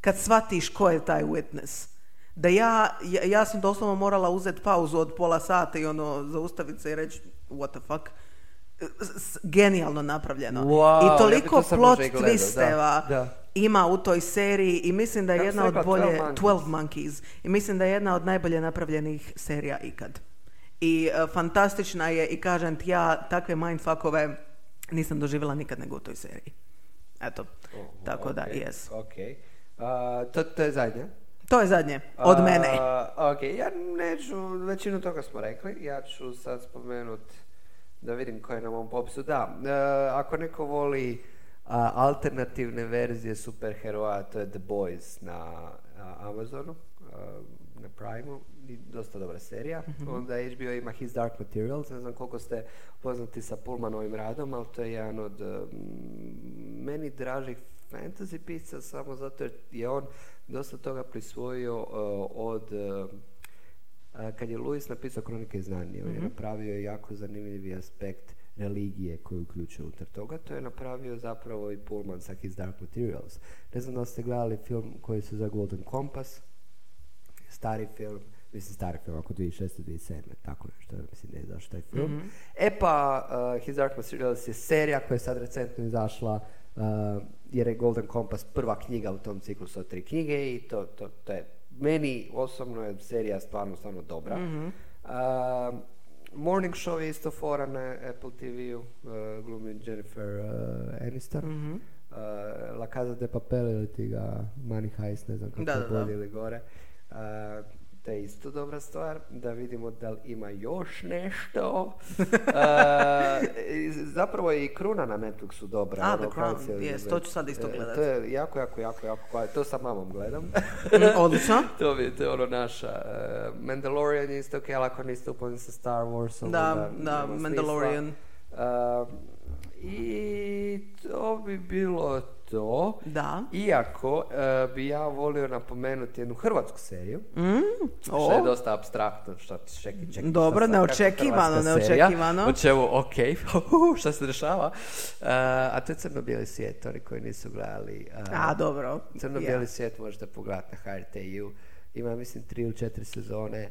kad shvatiš ko je taj witness. Da ja, ja, ja sam doslovno morala uzeti pauzu od pola sata i ono, zaustaviti se i reći, what the fuck? Genijalno napravljeno. Wow, I toliko ja to plot twisteva. Da, da ima u toj seriji i mislim da je Kako jedna od bolje 12 Monkeys. 12 Monkeys i mislim da je jedna od najbolje napravljenih serija ikad. I e, fantastična je i kažem ti ja takve mindfuckove nisam doživjela nikad nego u toj seriji. Eto, tako da, okej, yes. Ok. A, to, to je zadnje. To je zadnje, od mene. Ok, ja neću, većinu toga smo rekli, ja ću sad spomenut da vidim ko je na mom popisu. Da, e, ako neko voli a, alternativne verzije superheroja, to je The Boys na Amazonu, na Primeu, i dosta dobra serija. Onda HBO ima His Dark Materials, ne znam koliko ste poznati sa Pullmanovim radom, ali to je jedan od meni dražih fantasy pisca samo zato jer je on dosta toga prisvojio uh, od uh, a, kad je Lewis napisao Kronike iz Narnije, on je napravio jako zanimljivi aspekt religije koju uključuje unutar toga. To je napravio zapravo i Pullman sa His Dark Materials. Ne znam da ste gledali film koji se zove Golden Compass, stari film, mislim stari film, ako 2006. 2007. tako nešto, mislim ne znaš taj film. E pa, uh, His Dark Materials je serija koja je sad recentno izašla, uh, jer je Golden Compass prva knjiga u tom ciklusu od tri knjige i to, to, to je, meni osobno je serija stvarno, stvarno dobra. Uh, Morning Show je isto fora na Apple TV-u, uh, glumi Jennifer uh, Aniston. Uh, La Casa de Papel ili ti ga Money Heist, ne znam kako Da, je bolje ili gore. To je isto dobra stvar, da vidimo da li ima još nešto. Zapravo je i Kruna na Netflixu dobra. A, The Crown, yes, to ću sad isto E, gledat. To je jako, jako, jako, jako, to sa mamom gledam. Odlično. to, bi, to je ono naša. Uh, Mandalorian je isto ok, ali ako niste sa Star Warsom, Da, da, Mandalorian. smisla. Uh, I to bi bilo to. Da. Iako e, bi ja volio napomenuti jednu hrvatsku seriju, Mm, što je dosta abstraktno, što čeki, čeki. Dobro, šta neočekivano, serija, neočekivano. O čemu, ok, šta se dešava. E, a to je crno-bijeli svijet, oni koji nisu gledali. e, a dobro. Crno-bijeli Je. svijet možete pogledati na HRT-u. Ima, mislim, tri ili četiri sezone.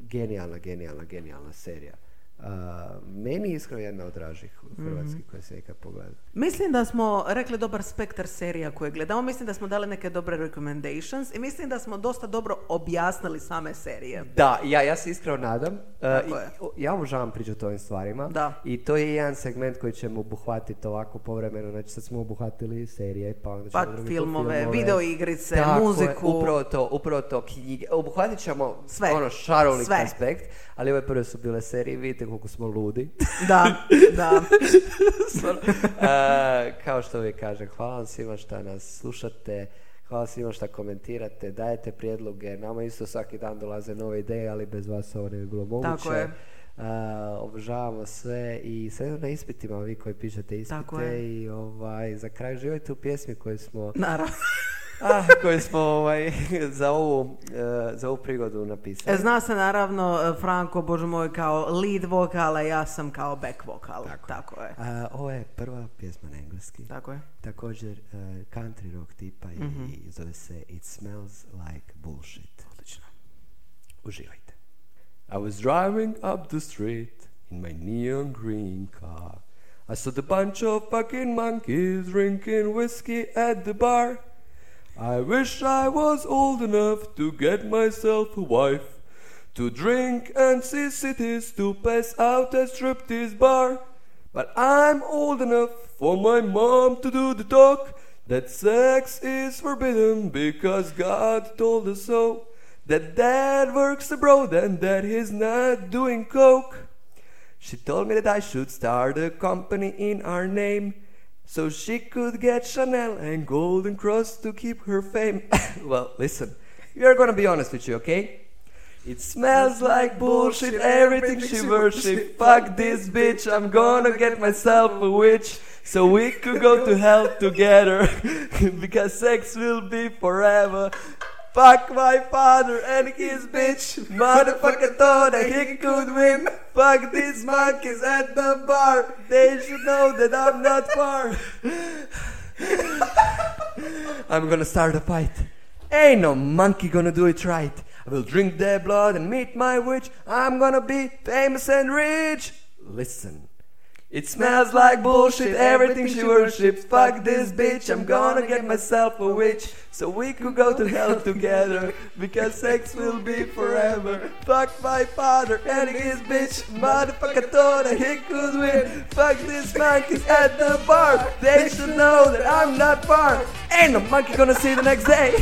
genijalna, genijalna, genijalna serija. E, meni je iskreno jedna od dražih u Mhm. Hrvatski koje se ikad pogleda. Mislim da smo rekli dobar spektar serija koje gledamo, mislim da smo dali neke dobre recommendations i mislim da smo dosta dobro objasnili same serije. Da, ja, ja se iskreno nadam. Uh, Tako i- ja obožavam pričati o ovim stvarima. Da. I to je jedan segment koji ćemo obuhvatiti ovako povremeno. Znači sad smo obuhvatili serije, pa onda ćemo Pa drugi filmove, filmove. videoigrice, Tako je, muziku. upravo to, upravo to, knjige. Obuhvatit ćemo Sve. ono šarolik aspekt, ali ove prve su bile serije, vidite koliko smo ludi. Da, da. E, kao što uvijek kažem, hvala vam svima što nas slušate, hvala svima što komentirate, dajete prijedloge, nama isto svaki dan dolaze nove ideje, ali bez vas ovo ne bi bilo moguće. Tako je. E, obožavamo sve i sve na ispitima vi koji pišete Tako ispite je. i ovaj, za kraj živite u pjesmi koju smo, Naravno. Ah, koju smo ovaj, za, ovu, e, za ovu prigodu napisali. E, Zna se naravno e, Franko, bože moj, kao lead vokal, a ja sam kao back vokal. Tako, je. A, ovo je prva pjesma na engleski. Tako je. Također uh, country rock tipa i Mhm. zove se It Smells Like Bullshit. Odlično. Uživajte. I was driving up the street in my neon green car. I saw the bunch of fucking monkeys drinking whiskey at the bar. I wish I was old enough to get myself a wife. To drink and see cities, to pass out at striptease bar. But I'm old enough for my mom to do the talk that sex is forbidden because God told us so. That dad works abroad and that he's not doing coke. She told me that I should start a company in our name so she could get Chanel and Golden Cross to keep her fame. well, listen, we are gonna be honest with you, okay? It smells like bullshit, everything she worship. Fuck this bitch, I'm gonna get myself a witch. So we could go to hell together. because sex will be forever. Fuck my father and his bitch. Motherfucker thought that he could win. Fuck these monkeys at the bar. They should know that I'm not far. I'm gonna start a fight. Ain't no monkey gonna do it right. I will drink their blood and meet my witch. I'm gonna be famous and rich. Listen. It smells like bullshit, everything she worships. Fuck this bitch, I'm gonna get myself a witch. So we could go to hell together, because sex will be forever. Fuck my father and his bitch, motherfucker thought that he could win. Fuck this monkeys at the bar, they should know that I'm not far. Ain't no monkey gonna see the next day.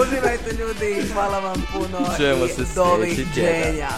Uživajte ljudi, hvala vam puno Čujemo i se sljedeći doviđenja.